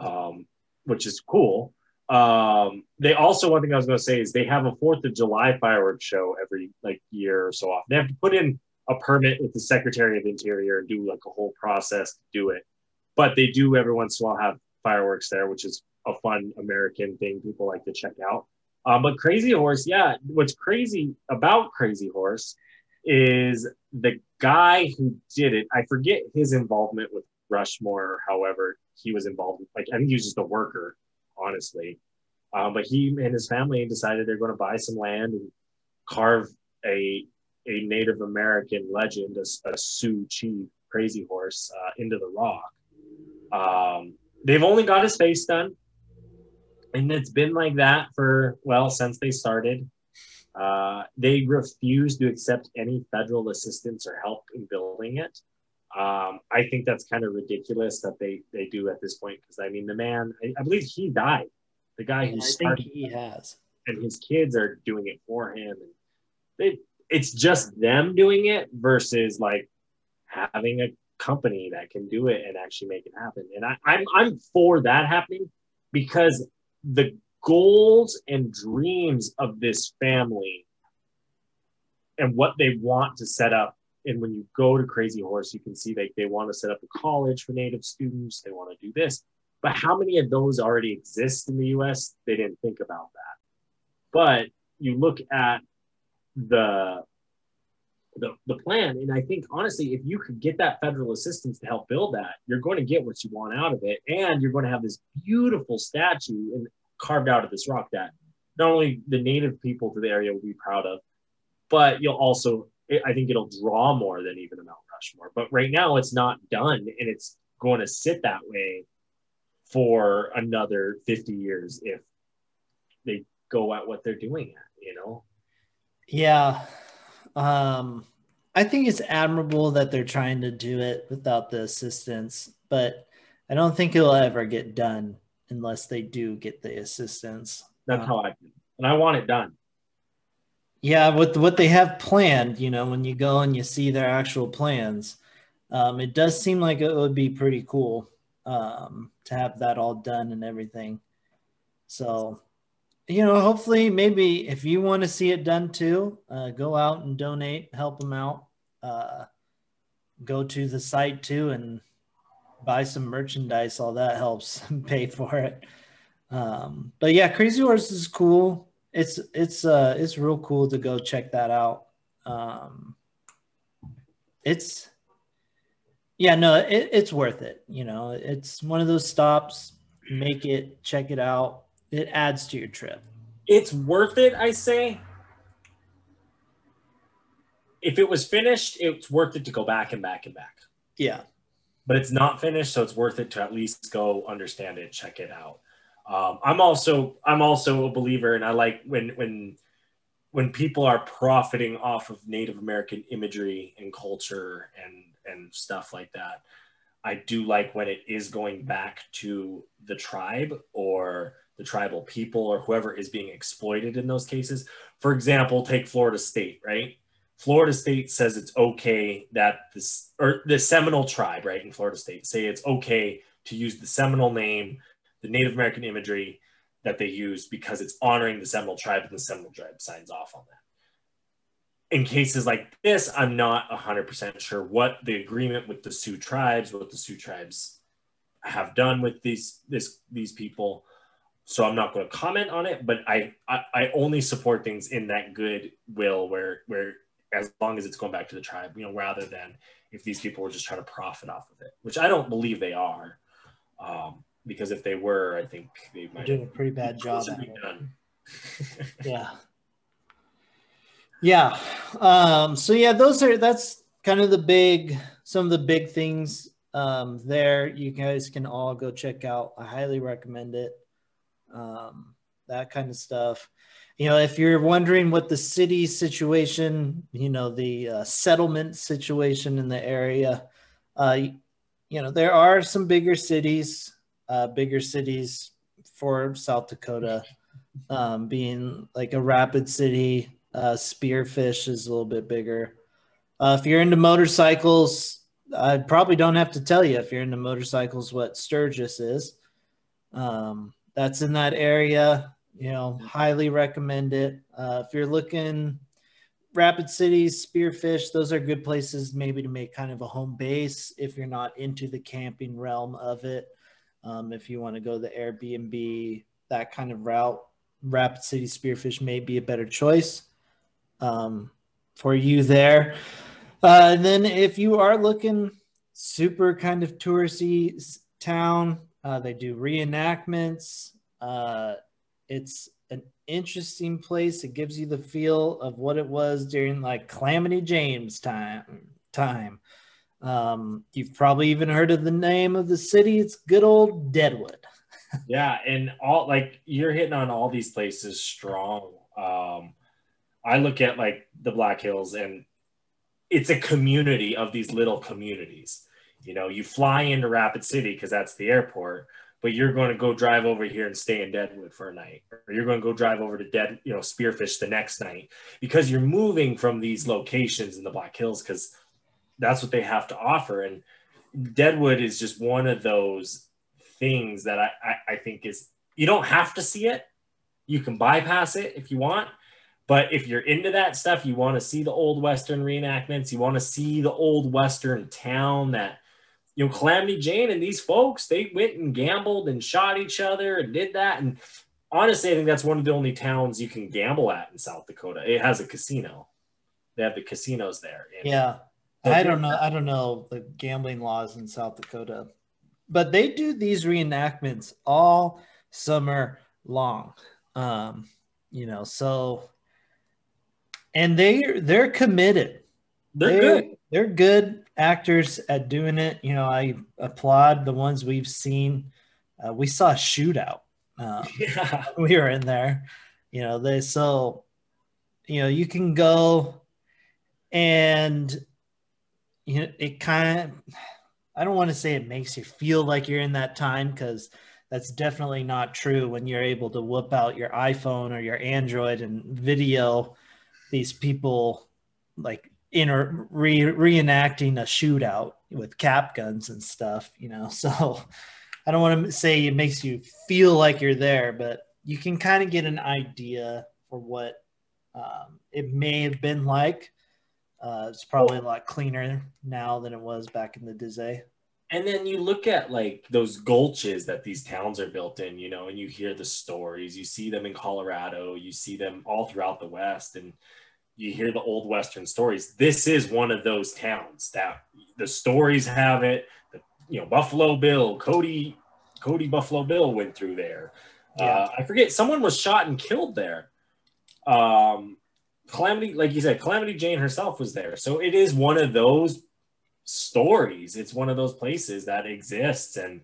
Speaker 2: um, which is cool. Um, they also one thing I was going to say is they have a Fourth of July fireworks show every like year or so often. They have to put in a permit with the Secretary of Interior and do like a whole process to do it, but they do every once in a while have fireworks there, which is a fun American thing people like to check out. Um, but Crazy Horse, yeah, what's crazy about Crazy Horse is the guy who did it. I forget his involvement with Rushmore, however, he was involved. Like, I think he was just a worker, honestly. Um, but he and his family decided they're going to buy some land and carve a a Native American legend, a, a Sioux chief, Crazy Horse, uh, into the rock. Um, they've only got his face done and it's been like that for well since they started. Uh, they refuse to accept any federal assistance or help in building it. Um, I think that's kind of ridiculous that they they do at this point because I mean the man I, I, believe he died, the guy who
Speaker 1: I
Speaker 2: started
Speaker 1: he has,
Speaker 2: and his kids are doing it for him, and they, it's just them doing it versus like having a company that can do it and actually make it happen. And I, I'm I'm for that happening because the goals and dreams of this family and what they want to set up. And when you go to Crazy Horse, you can see they, they want to set up a college for Native students. They want to do this. But how many of those already exist in the US? They didn't think about that. But you look at the the, the plan. And I think honestly, if you could get that federal assistance to help build that, you're going to get what you want out of it. And you're going to have this beautiful statue and carved out of this rock that not only the native people to the area will be proud of, but you'll also, I think it'll draw more than even a Mount Rushmore. But right now it's not done and it's going to sit that way for another 50 years if they go at what they're doing at, you know?
Speaker 1: Yeah. Um, I think it's admirable that they're trying to do it without the assistance, but I don't think it'll ever get done unless they do get the assistance.
Speaker 2: That's um, how I feel. And I want it done.
Speaker 1: Yeah, with what they have planned, you know, when you go and you see their actual plans, um, it does seem like it would be pretty cool um, to have that all done and everything. So you know, hopefully, maybe if you want to see it done too, uh, go out and donate, help them out. Uh, go to the site too and buy some merchandise. All that helps [LAUGHS] pay for it. Um, but yeah, Crazy Horse is cool. It's it's uh it's real cool to go check that out. Um, it's yeah, no, it, it's worth it. You know, it's one of those stops. Make it, check it out it adds to your trip.
Speaker 2: It's worth it, I say. If it was finished, it's worth it to go back and back and back.
Speaker 1: Yeah.
Speaker 2: But it's not finished, so it's worth it to at least go understand it, check it out. Um, I'm also I'm also a believer, and I like when when when people are profiting off of Native American imagery and culture and and stuff like that. I do like when it is going back to the tribe or the tribal people or whoever is being exploited in those cases. For example, take Florida State, right? Florida State says it's okay that this or the Seminole tribe, right, in Florida State say it's okay to use the Seminole name, the Native American imagery that they use because it's honoring the Seminole tribe and the Seminole tribe signs off on that. In cases like this, I'm not 100% sure what the agreement with the Sioux tribes, what the Sioux tribes have done with these this these people so I'm not going to comment on it, but I, I, I only support things in that good will where where as long as it's going back to the tribe, you know, rather than if these people were just trying to profit off of it, which I don't believe they are, um, because if they were, I think they might
Speaker 1: do a pretty bad [LAUGHS] job. [LAUGHS] yeah, yeah. Um, so yeah, those are that's kind of the big some of the big things um, there. You guys can all go check out. I highly recommend it. Um, that kind of stuff. You know, if you're wondering what the city situation, you know, the uh, settlement situation in the area, uh, you know, there are some bigger cities, uh, bigger cities for South Dakota, um, being like a rapid city. Uh, Spearfish is a little bit bigger. Uh, if you're into motorcycles, I probably don't have to tell you if you're into motorcycles what Sturgis is. Um, that's in that area. You know, highly recommend it. Uh, if you're looking Rapid Cities, Spearfish, those are good places maybe to make kind of a home base if you're not into the camping realm of it. Um, if you want to go the Airbnb, that kind of route, Rapid City Spearfish may be a better choice um, for you there. Uh, and then if you are looking super kind of touristy town, uh, they do reenactments. Uh, it's an interesting place. It gives you the feel of what it was during like Calamity Jane's time. Time. Um, you've probably even heard of the name of the city. It's good old Deadwood. [LAUGHS]
Speaker 2: yeah, and all like you're hitting on all these places strong. Um, I look at like the Black Hills, and it's a community of these little communities. You know, you fly into Rapid City because that's the airport, but you're going to go drive over here and stay in Deadwood for a night, or you're going to go drive over to Dead, you know, Spearfish the next night because you're moving from these locations in the Black Hills because that's what they have to offer. And Deadwood is just one of those things that I, I, I think is you don't have to see it. You can bypass it if you want. But if you're into that stuff, you want to see the old Western reenactments, you want to see the old Western town that you know, Calamity Jane and these folks, they went and gambled and shot each other and did that. And honestly, I think that's one of the only towns you can gamble at in South Dakota. It has a casino. They have the casinos there.
Speaker 1: Yeah. I don't know. I don't know the gambling laws in South Dakota, but they do these reenactments all summer long. Um, you know, so and they they're committed.
Speaker 2: They're, they're good.
Speaker 1: They're good actors at doing it. You know, I applaud the ones we've seen. Uh, we saw a shootout. Um, [LAUGHS] yeah. We were in there. You know, they so you know you can go and you know it kind of I don't want to say it makes you feel like you're in that time because that's definitely not true when you're able to whip out your iPhone or your Android and video these people like in or re- reenacting a shootout with cap guns and stuff, you know. [LAUGHS] So I don't want to say it makes you feel like you're there, but you can kind of get an idea for what um, it may have been like. Uh, it's probably a lot cleaner now than it was back in the day.
Speaker 2: And then you look at like those gulches that these towns are built in, you know, and you hear the stories. You see them in Colorado, you see them all throughout the West, and you hear the old western stories. This is one of those towns that the stories have it. The, you know buffalo bill cody cody buffalo bill went through there. Yeah. uh, i forget someone was shot and killed there. Um calamity like you said calamity jane herself was there. So it is one of those stories. It's one of those places that exists and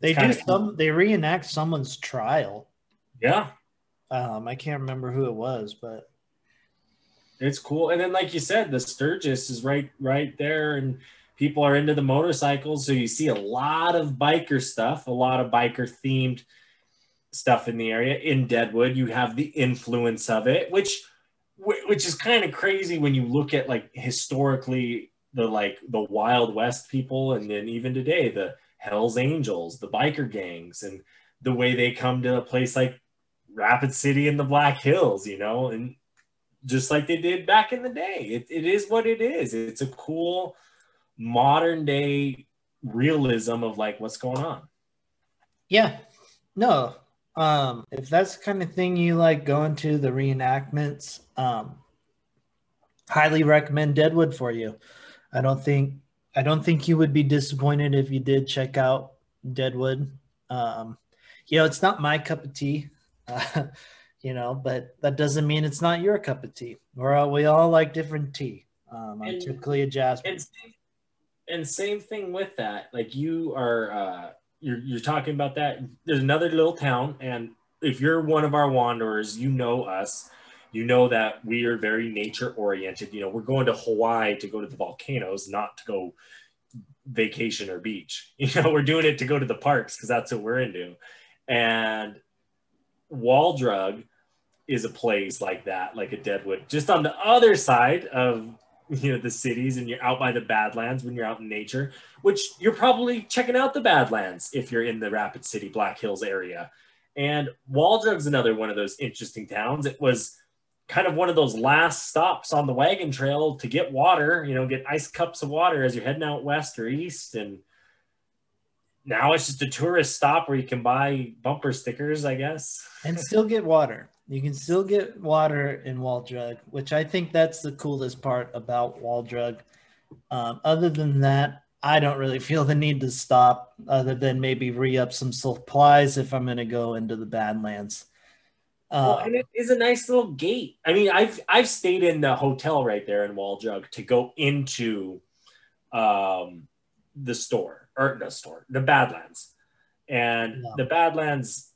Speaker 1: they do some they reenact someone's trial.
Speaker 2: Yeah.
Speaker 1: Um i can't remember who it was but
Speaker 2: it's cool. And then, like you said, the Sturgis is right right there, and people are into the motorcycles, so you see a lot of biker stuff, a lot of biker themed stuff in the area. In Deadwood, you have the influence of it, which which is kind of crazy when you look at like historically the like the Wild West people, and then even today the Hell's Angels, the biker gangs, and the way they come to a place like Rapid City in the Black Hills, you know, and just like they did back in the day. It, it is what it is. It's a cool modern day realism of like what's going on.
Speaker 1: Yeah. No. Um, if that's the kind of thing you like going to the reenactments, um, highly recommend Deadwood for you. I don't think I don't think you would be disappointed if you did check out Deadwood. Um, you know, it's not my cup of tea. Uh, [LAUGHS] you know, but that doesn't mean it's not your cup of tea. We're all, we all like different tea. Um, I'm and, typically a jasmine.
Speaker 2: And, and same thing with that. Like you are, uh, you're, you're talking about that. There's another little town, and if you're one of our wanderers, you know us. You know that we are very nature oriented. You know, we're going to Hawaii to go to the volcanoes, not to go vacation or beach. [LAUGHS] You know, we're doing it to go to the parks because that's what we're into. And Wall Drug is a place like that, like a Deadwood, just on the other side of you know the cities, and you're out by the Badlands when you're out in nature. Which you're probably checking out the Badlands if you're in the Rapid City, Black Hills area. And Wall Drug's another one of those interesting towns. It was kind of one of those last stops on the wagon trail to get water, you know, get ice cups of water as you're heading out west or east. And now it's just a tourist stop where you can buy bumper stickers, I guess.
Speaker 1: And still get water. You can still get water in Wall Drug, which I think that's the coolest part about Wall Drug. Um, other than that, I don't really [LAUGHS] feel the need to stop, other than maybe re up some supplies if I'm going to go into the Badlands.
Speaker 2: well, and it is a nice little gate. I mean, I've I've stayed in the hotel right there in Wall Drug to go into um, the store or the store, the Badlands, and
Speaker 1: Yeah.
Speaker 2: the Badlands.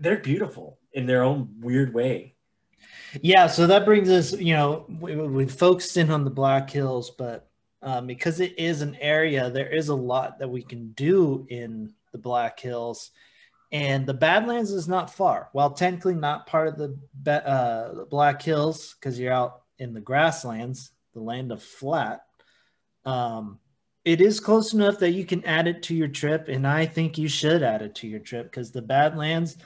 Speaker 2: They're beautiful in their own weird way.
Speaker 1: Yeah, so that brings us, you know, we, we focused in on the Black Hills, but um, because it is an area, there is a lot that we can do in the Black Hills. And the Badlands is not far. While technically not part of the, uh, Black Hills, because you're out in the grasslands, the land of flat, um, it is close enough that you can add it to your trip. And I think you should add it to your trip because the Badlands,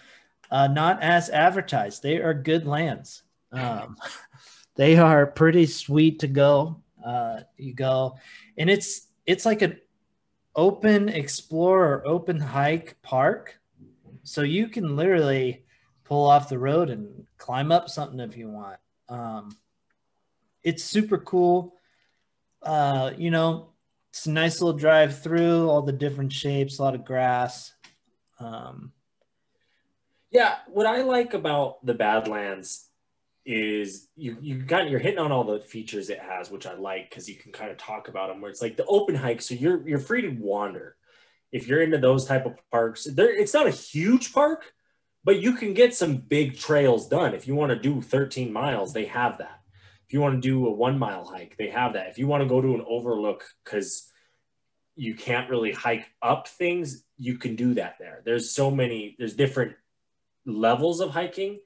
Speaker 1: uh, not as advertised, they are good lands. Um, [LAUGHS] they are pretty sweet to go. Uh, you go, and it's it's like an open explorer, open hike park, so you can literally pull off the road and climb up something if you want. Um, it's super cool. Uh, you know, it's a nice little drive through, all the different shapes, a lot of grass. Um,
Speaker 2: Yeah, what I like about the Badlands is you—you kind you're hitting on all the features it has, which I like because you can kind of talk about them. Where it's like the open hike, so you're you're free to wander. If you're into those type of parks, there it's not a huge park, but you can get some big trails done. If you want to do 13 miles, they have that. If you want to do a one mile hike, they have that. If you want to go to an overlook because you can't really hike up things, you can do that there. There's so many. There's different levels of hiking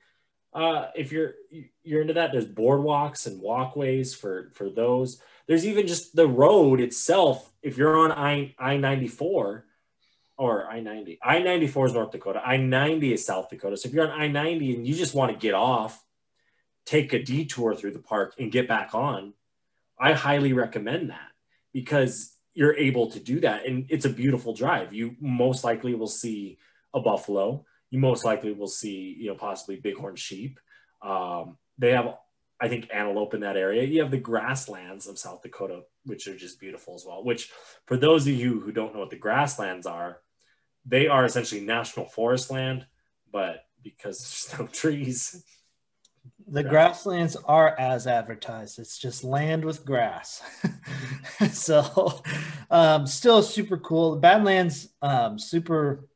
Speaker 2: uh, if you're you're into that there's boardwalks and walkways for for those. There's even just the road itself if you're on i i-94 or i-90 i-94 is north dakota. I-90 is south dakota. So if you're on i-90 and you just want to get off take a detour through the park and get back on i highly recommend that because you're able to do that. And it's a beautiful drive. You most likely will see a buffalo you most likely will see, you know, possibly bighorn sheep. Um, they have, I think, antelope in that area. You have the grasslands of South Dakota, which are just beautiful as well. Which, for those of you who don't know what the grasslands are, they are essentially national forest land, but because there's [LAUGHS] no trees.
Speaker 1: The grasslands are as advertised. It's just land with grass. [LAUGHS] so, um, still super cool. The Badlands, um, super.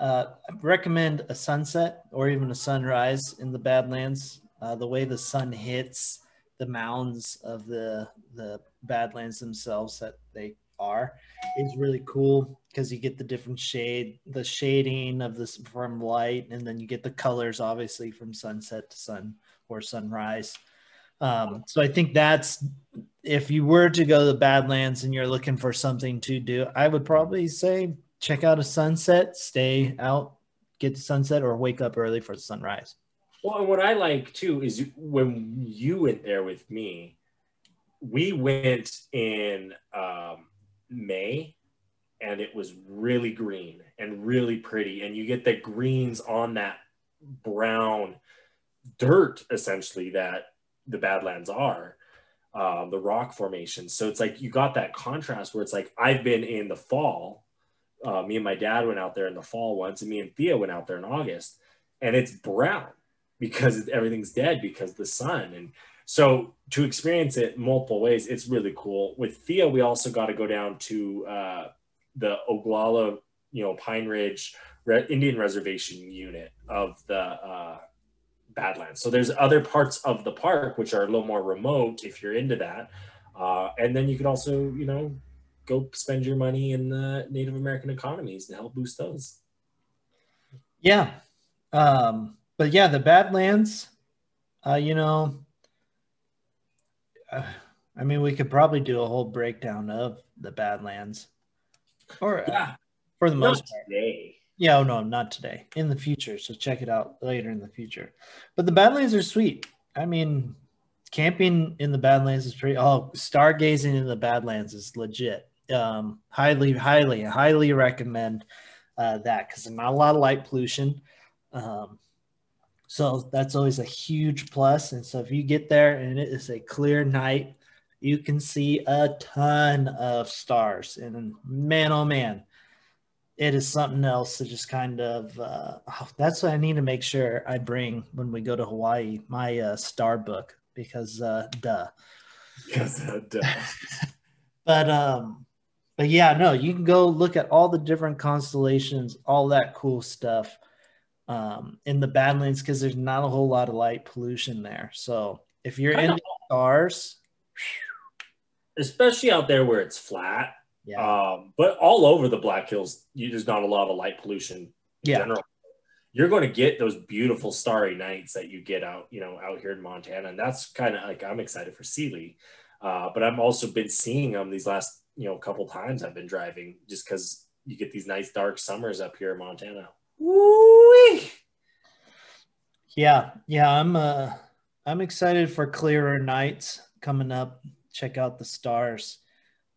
Speaker 1: Uh, I recommend a sunset or even a sunrise in the Badlands. Uh, the way the sun hits the mounds of the the Badlands themselves that they are is really cool because you get the different shade, the shading of this from light, and then you get the colors obviously from sunset to sun or sunrise. Um, so I think that's if you were to go to the Badlands and you're looking for something to do, I would probably say check out a sunset, stay out, get the sunset, or wake up early for the sunrise.
Speaker 2: Well, and what I like too is when you went there with me, we went in um, May and it was really green and really pretty. And you get the greens on that brown dirt, essentially, that the Badlands are, um, the rock formations. So it's like you got that contrast where it's like I've been in the fall. Uh, me and my dad went out there in the fall once, and me and Thea went out there in August, and it's brown because everything's dead because the sun. And so to experience it multiple ways, it's really cool. With Thea, we also got to go down to uh, the Oglala, you know, Pine Ridge re- Indian reservation unit of the uh, Badlands. So there's other parts of the park which are a little more remote if you're into that. Uh, and then you could also, you know, go spend your money in the Native American economies and help boost those.
Speaker 1: Yeah. Um, but yeah, the Badlands, uh, you know, uh, I mean, we could probably do a whole breakdown of the Badlands, or uh,
Speaker 2: Yeah,
Speaker 1: for the
Speaker 2: not
Speaker 1: most part.
Speaker 2: today.
Speaker 1: Yeah, oh no, not today. In the future, so check it out later in the future. But the Badlands are sweet. I mean, camping in the Badlands is pretty. Oh, stargazing in the Badlands is legit. Um, highly, highly, highly recommend uh, that because there's not a lot of light pollution. Um, so that's always a huge plus. And so if you get there and it is a clear night, you can see a ton of stars. And man, oh man, it is something else to just kind of. Uh, oh, that's what I need to make sure I bring when we go to Hawaii. My uh, star book because uh, duh. [LAUGHS]
Speaker 2: Because uh, duh. [LAUGHS]
Speaker 1: But um, but yeah, no, you can go look at all the different constellations, all that cool stuff um, in the Badlands because there's not a whole lot of light pollution there. So if you're
Speaker 2: I know.
Speaker 1: into stars,
Speaker 2: especially out there where it's flat.
Speaker 1: yeah,
Speaker 2: Um, but all over the Black Hills, you, there's not a lot of light pollution in
Speaker 1: Yeah.
Speaker 2: general. You're going to get those beautiful starry nights that you get out, you know, out here in Montana, and that's kind of like I'm excited for Seeley, uh, but I've also been seeing them these last, you know, a couple times I've been driving, just because you get these nice dark summers up here in Montana. Woo-wee!
Speaker 1: yeah, yeah. I'm uh, I'm excited for clearer nights coming up. Check out the stars.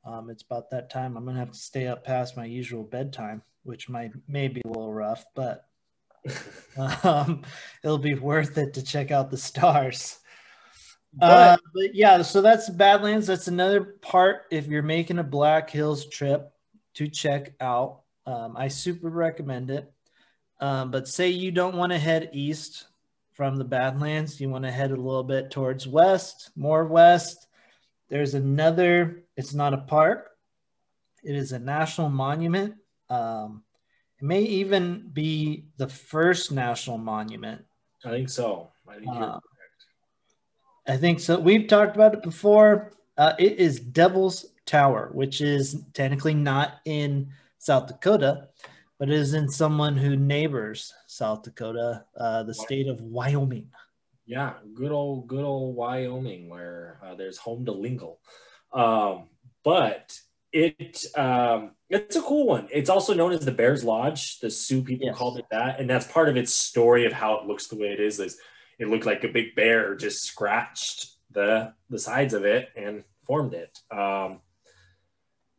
Speaker 1: Um, it's about that time. I'm gonna have to stay up past my usual bedtime, which might may be a little rough, but [LAUGHS] um, it'll be worth it to check out the stars. Uh, but yeah, so that's Badlands. That's another part if you're making a Black Hills trip to check out. Um, I super recommend it. Um, but say you don't want to head east from the Badlands, you want to head a little bit towards west, more west. There's another, it's not a park, it is a national monument. Um, it may even be the first national monument
Speaker 2: I think so. I think
Speaker 1: Uh, I think so. We've talked about it before. Uh, it is Devil's Tower, which is technically not in South Dakota, but it is in someone who neighbors South Dakota, uh, the state of Wyoming.
Speaker 2: Yeah, good old, good old Wyoming, where uh, there's home to Lingle. Um, but it, um, it's a cool one. It's also known as the Bears Lodge. The Sioux people
Speaker 1: Yes.
Speaker 2: called it that, and that's part of its story of how it looks the way it is. Is it looked like a big bear just scratched the the sides of it and formed it. Um,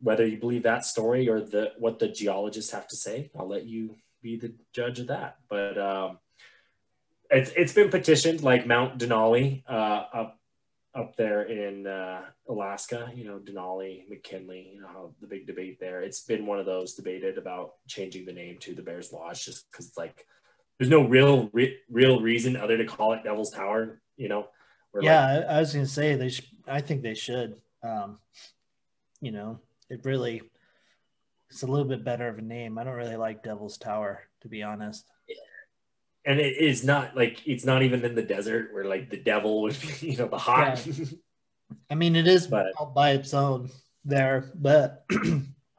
Speaker 2: whether you believe that story or the what the geologists have to say, I'll let you be the judge of that. But um, it's it's been petitioned like Mount Denali uh, up up there in uh, Alaska. You know Denali, McKinley. You know the big debate there. It's been one of those debated about changing the name to the Bears Lodge just because like there's no real re- real reason other to call it Devil's Tower. You know. We're like,
Speaker 1: Yeah, I, was going to say they. Sh- I think they should. Um, you know, it really. It's a little bit better of a name. I don't really like Devil's Tower, to be honest.
Speaker 2: and it is not like it's not even in the desert where like the devil would be, [LAUGHS] you know, the hot.
Speaker 1: I mean, it is
Speaker 2: But-
Speaker 1: all by its own there, but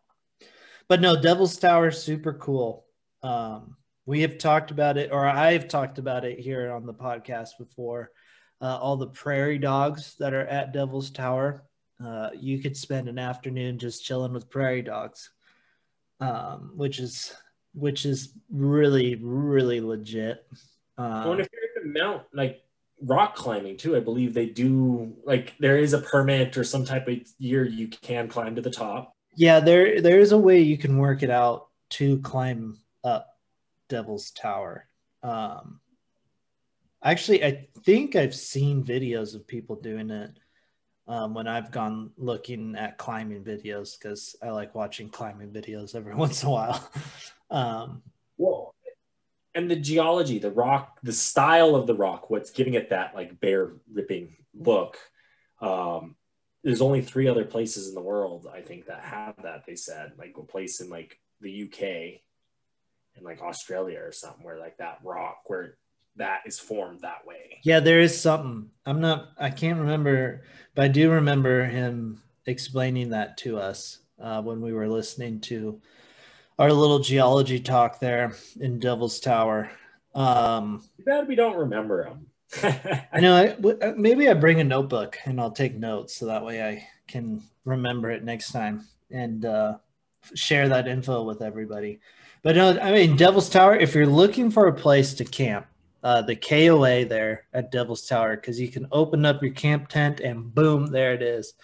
Speaker 1: [CLEARS THROAT] but no, Devil's Tower is super cool. Um, we have talked about it, or I've talked about it here on the podcast before. Uh, all the prairie dogs that are at Devil's Tower, uh, you could spend an afternoon just chilling with prairie dogs, um, which is which is really really legit.
Speaker 2: Well, and
Speaker 1: Um,
Speaker 2: if you're at the mount, like rock climbing too, I believe they do like there is a permit or some type of year you can climb to the top.
Speaker 1: Yeah, there there is a way you can work it out to climb up Devil's Tower. Um, actually, I think I've seen videos of people doing it um, when I've gone looking at climbing videos because I like watching climbing videos every [LAUGHS] once in a while. um.
Speaker 2: And the geology, the rock, the style of the rock, what's giving it that like bear ripping look. Um, there's only three other places in the world, I think, that have that. They said like a place in like the UK, in like Australia or something where like that rock where that is formed that way.
Speaker 1: Yeah, there is something. I'm not. I can't remember, but I do remember him explaining that to us uh, when we were listening to our little geology talk there in Devil's Tower. Um,
Speaker 2: Too bad we don't remember him. [LAUGHS]
Speaker 1: I know. I, w- uh, maybe I bring a notebook and I'll take notes so that way I can remember it next time and uh, share that info with everybody. But no, I mean Devil's Tower. If you're looking for a place to camp, uh, the KOA there at Devil's Tower, because you can open up your camp tent and boom, there it is.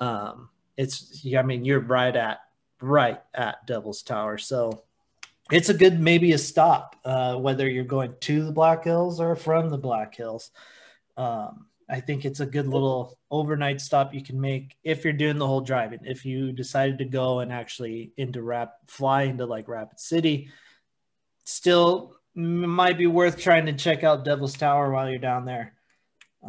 Speaker 1: Um, it's I mean you're right at right at Devil's Tower, so it's a good maybe a stop uh, whether you're going to the Black Hills or from the Black Hills. Um, I think it's a good little overnight stop you can make if you're doing the whole driving. If you decided to go and actually into rap fly into like Rapid City, still might be worth trying to check out Devil's Tower while you're down there.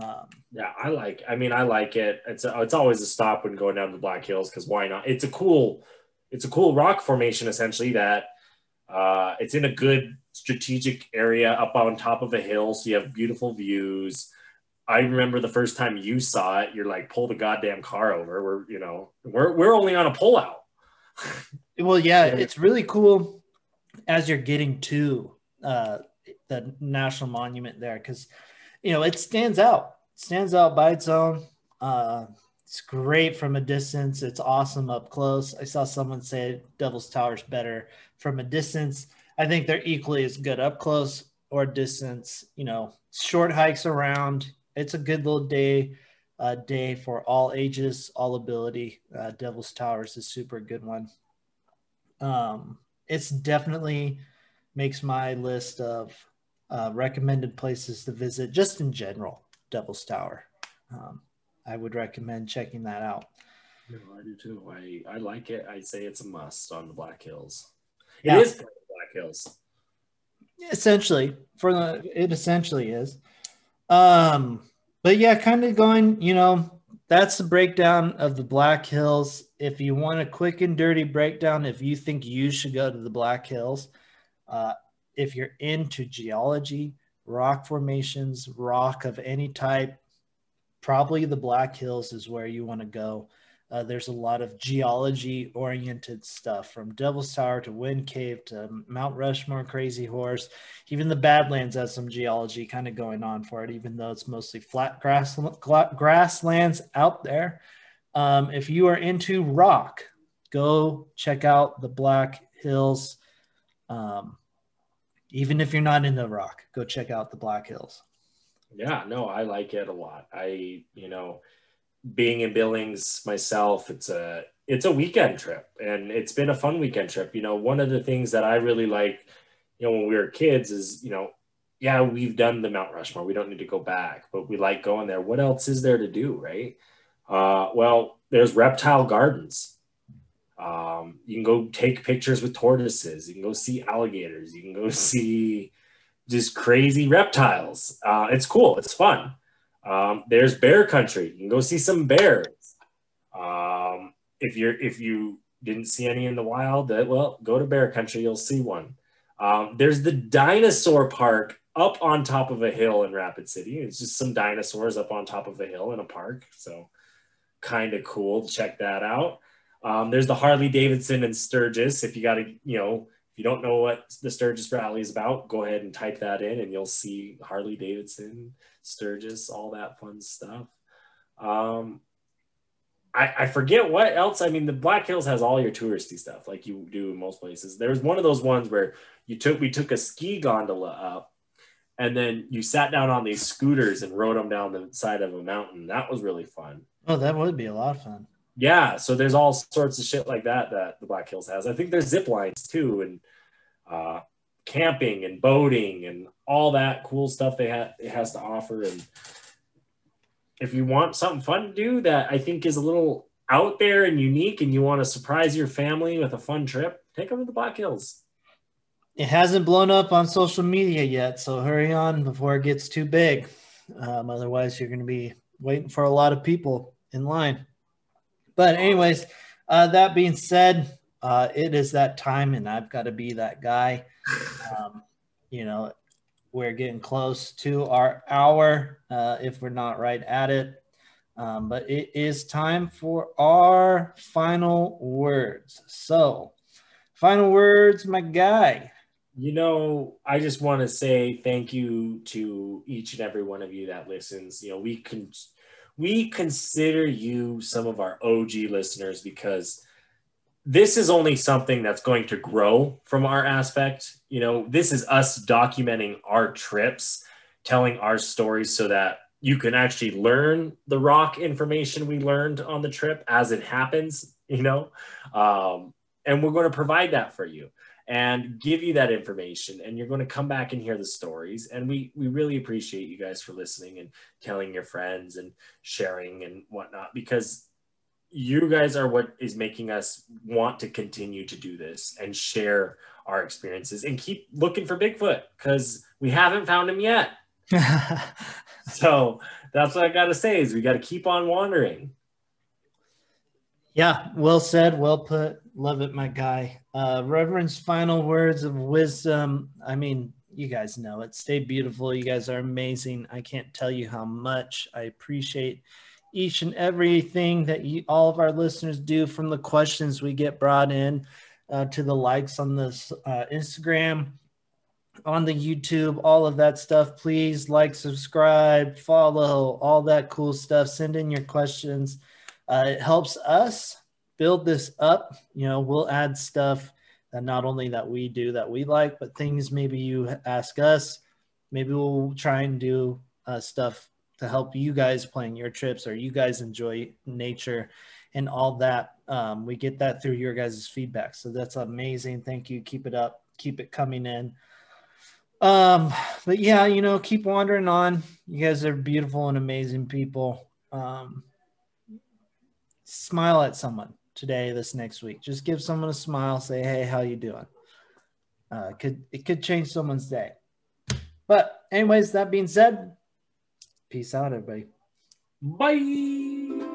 Speaker 1: Um,
Speaker 2: Yeah, I like. I mean, I like it. It's a, it's always a stop when going down the Black Hills because why not? It's a cool, it's a cool rock formation essentially that uh, it's in a good strategic area up on top of a hill, so you have beautiful views. I remember the first time you saw it, you're like, pull the goddamn car over. We're you know we're we're only on a pullout. [LAUGHS]
Speaker 1: Well, yeah, it's really cool as you're getting to uh, the national monument there because you know it stands out, stands out by its own. Uh, it's great from a distance. It's awesome up close. I saw someone say Devil's Tower's better from a distance. I think they're equally as good up close or distance. You know, short hikes around. It's a good little day uh, day for all ages, all ability. Uh, Devil's Tower is a super good one. Um, it's definitely makes my list of uh, recommended places to visit just in general. Devil's Tower. Um, I would recommend checking that out.
Speaker 2: No, I do too. I I like it. I'd say it's a must on the Black Hills. It is
Speaker 1: Yeah.
Speaker 2: the Black Hills.
Speaker 1: Essentially, for the it essentially is. Um, but yeah, kind of going, you know, that's the breakdown of the Black Hills. If you want a quick and dirty breakdown, if you think you should go to the Black Hills, uh, if you're into geology, rock formations, rock of any type, probably the Black Hills is where you want to go. Uh, there's a lot of geology oriented stuff from Devil's Tower to Wind Cave to Mount Rushmore, Crazy Horse. Even the Badlands has some geology kind of going on for it, even though it's mostly flat grass grasslands out there. Um, if you are into rock, go check out the Black Hills. Um, even if you're not into rock, go check out the Black Hills.
Speaker 2: Yeah, no, I like it a lot. I, you know, being in Billings myself, it's a it's a weekend trip and it's been a fun weekend trip. You know, one of the things that I really like, you know, when we were kids is, you know, yeah, we've done the Mount Rushmore. We don't need to go back, but we like going there. What else is there to do, right? Uh, well, there's reptile gardens. Um, you can go take pictures with tortoises. You can go see alligators. You can go [LAUGHS] see just crazy reptiles. Uh, it's cool. It's fun. Um, there's bear country. You can go see some bears. Um, if you're if you didn't see any in the wild, uh, well, go to bear country. You'll see one. Um, there's the dinosaur park up on top of a hill in Rapid City. It's just some dinosaurs up on top of a hill in a park. So kind of cool. To check that out. Um, there's the Harley Davidson and Sturgis. If you got to, you know, if you don't know what the Sturgis rally is about, go ahead and type that in and you'll see Harley Davidson, Sturgis, all that fun stuff. Um, I, I forget what else. I mean, the Black Hills has all your touristy stuff like you do in most places. There's one of those ones where you took, we took a ski gondola up and then you sat down on these scooters and rode them down the side of a mountain. That was really fun.
Speaker 1: Oh, that would be a lot of fun.
Speaker 2: Yeah, so there's all sorts of shit like that that the Black Hills has. I think there's zip lines too, and uh, camping and boating and all that cool stuff they ha- it has to offer. And if you want something fun to do that I think is a little out there and unique, and you want to surprise your family with a fun trip, take them to the Black Hills.
Speaker 1: It hasn't blown up on social media yet, so hurry on before it gets too big. Um, otherwise, you're going to be waiting for a lot of people in line. But, anyways, uh, that being said, uh, it is that time, and I've got to be that guy. Um, you know, we're getting close to our hour uh, if we're not right at it. Um, but it is time for our final words. So, final words, my guy.
Speaker 2: You know, I just want to say thank you to each and every one of you that listens. You know, we can we consider you some of our OG listeners because this is only something that's going to grow from our aspect. You know, this is us documenting our trips, telling our stories so that you can actually learn the rock information we learned on the trip as it happens, you know. Um, and we're going to provide that for you and give you that information and you're going to come back and hear the stories. And we we really appreciate you guys for listening and telling your friends and sharing and whatnot because you guys are what is making us want to continue to do this and share our experiences and keep looking for bigfoot because we haven't found him yet. [LAUGHS] So that's what i gotta say is we got to keep on wandering
Speaker 1: yeah well said well put love it my guy uh, Reverend's final words of wisdom. I mean, you guys know it. Stay beautiful. You guys are amazing. I can't tell you how much I appreciate each and everything that you, all of our listeners do from the questions we get brought in uh, to the likes on this uh, Instagram, on the YouTube, all of that stuff. Please like, subscribe, follow, all that cool stuff. Send in your questions. Uh, it helps us build this up. You know, we'll add stuff that not only that we do that we like, but things maybe you ask us. Maybe we'll try and do uh, stuff to help you guys plan your trips or you guys enjoy nature and all that. Um, we get that through your guys' feedback. So that's amazing. Thank you. Keep it up. Keep it coming in. Um, but yeah, you know, keep wandering on. You guys are beautiful and amazing people. Um, smile at someone today, this next week. Just give someone a smile, say, "Hey, how you doing?" Uh, could it could change someone's day. But anyways, that being said, peace out, everybody.
Speaker 2: Bye.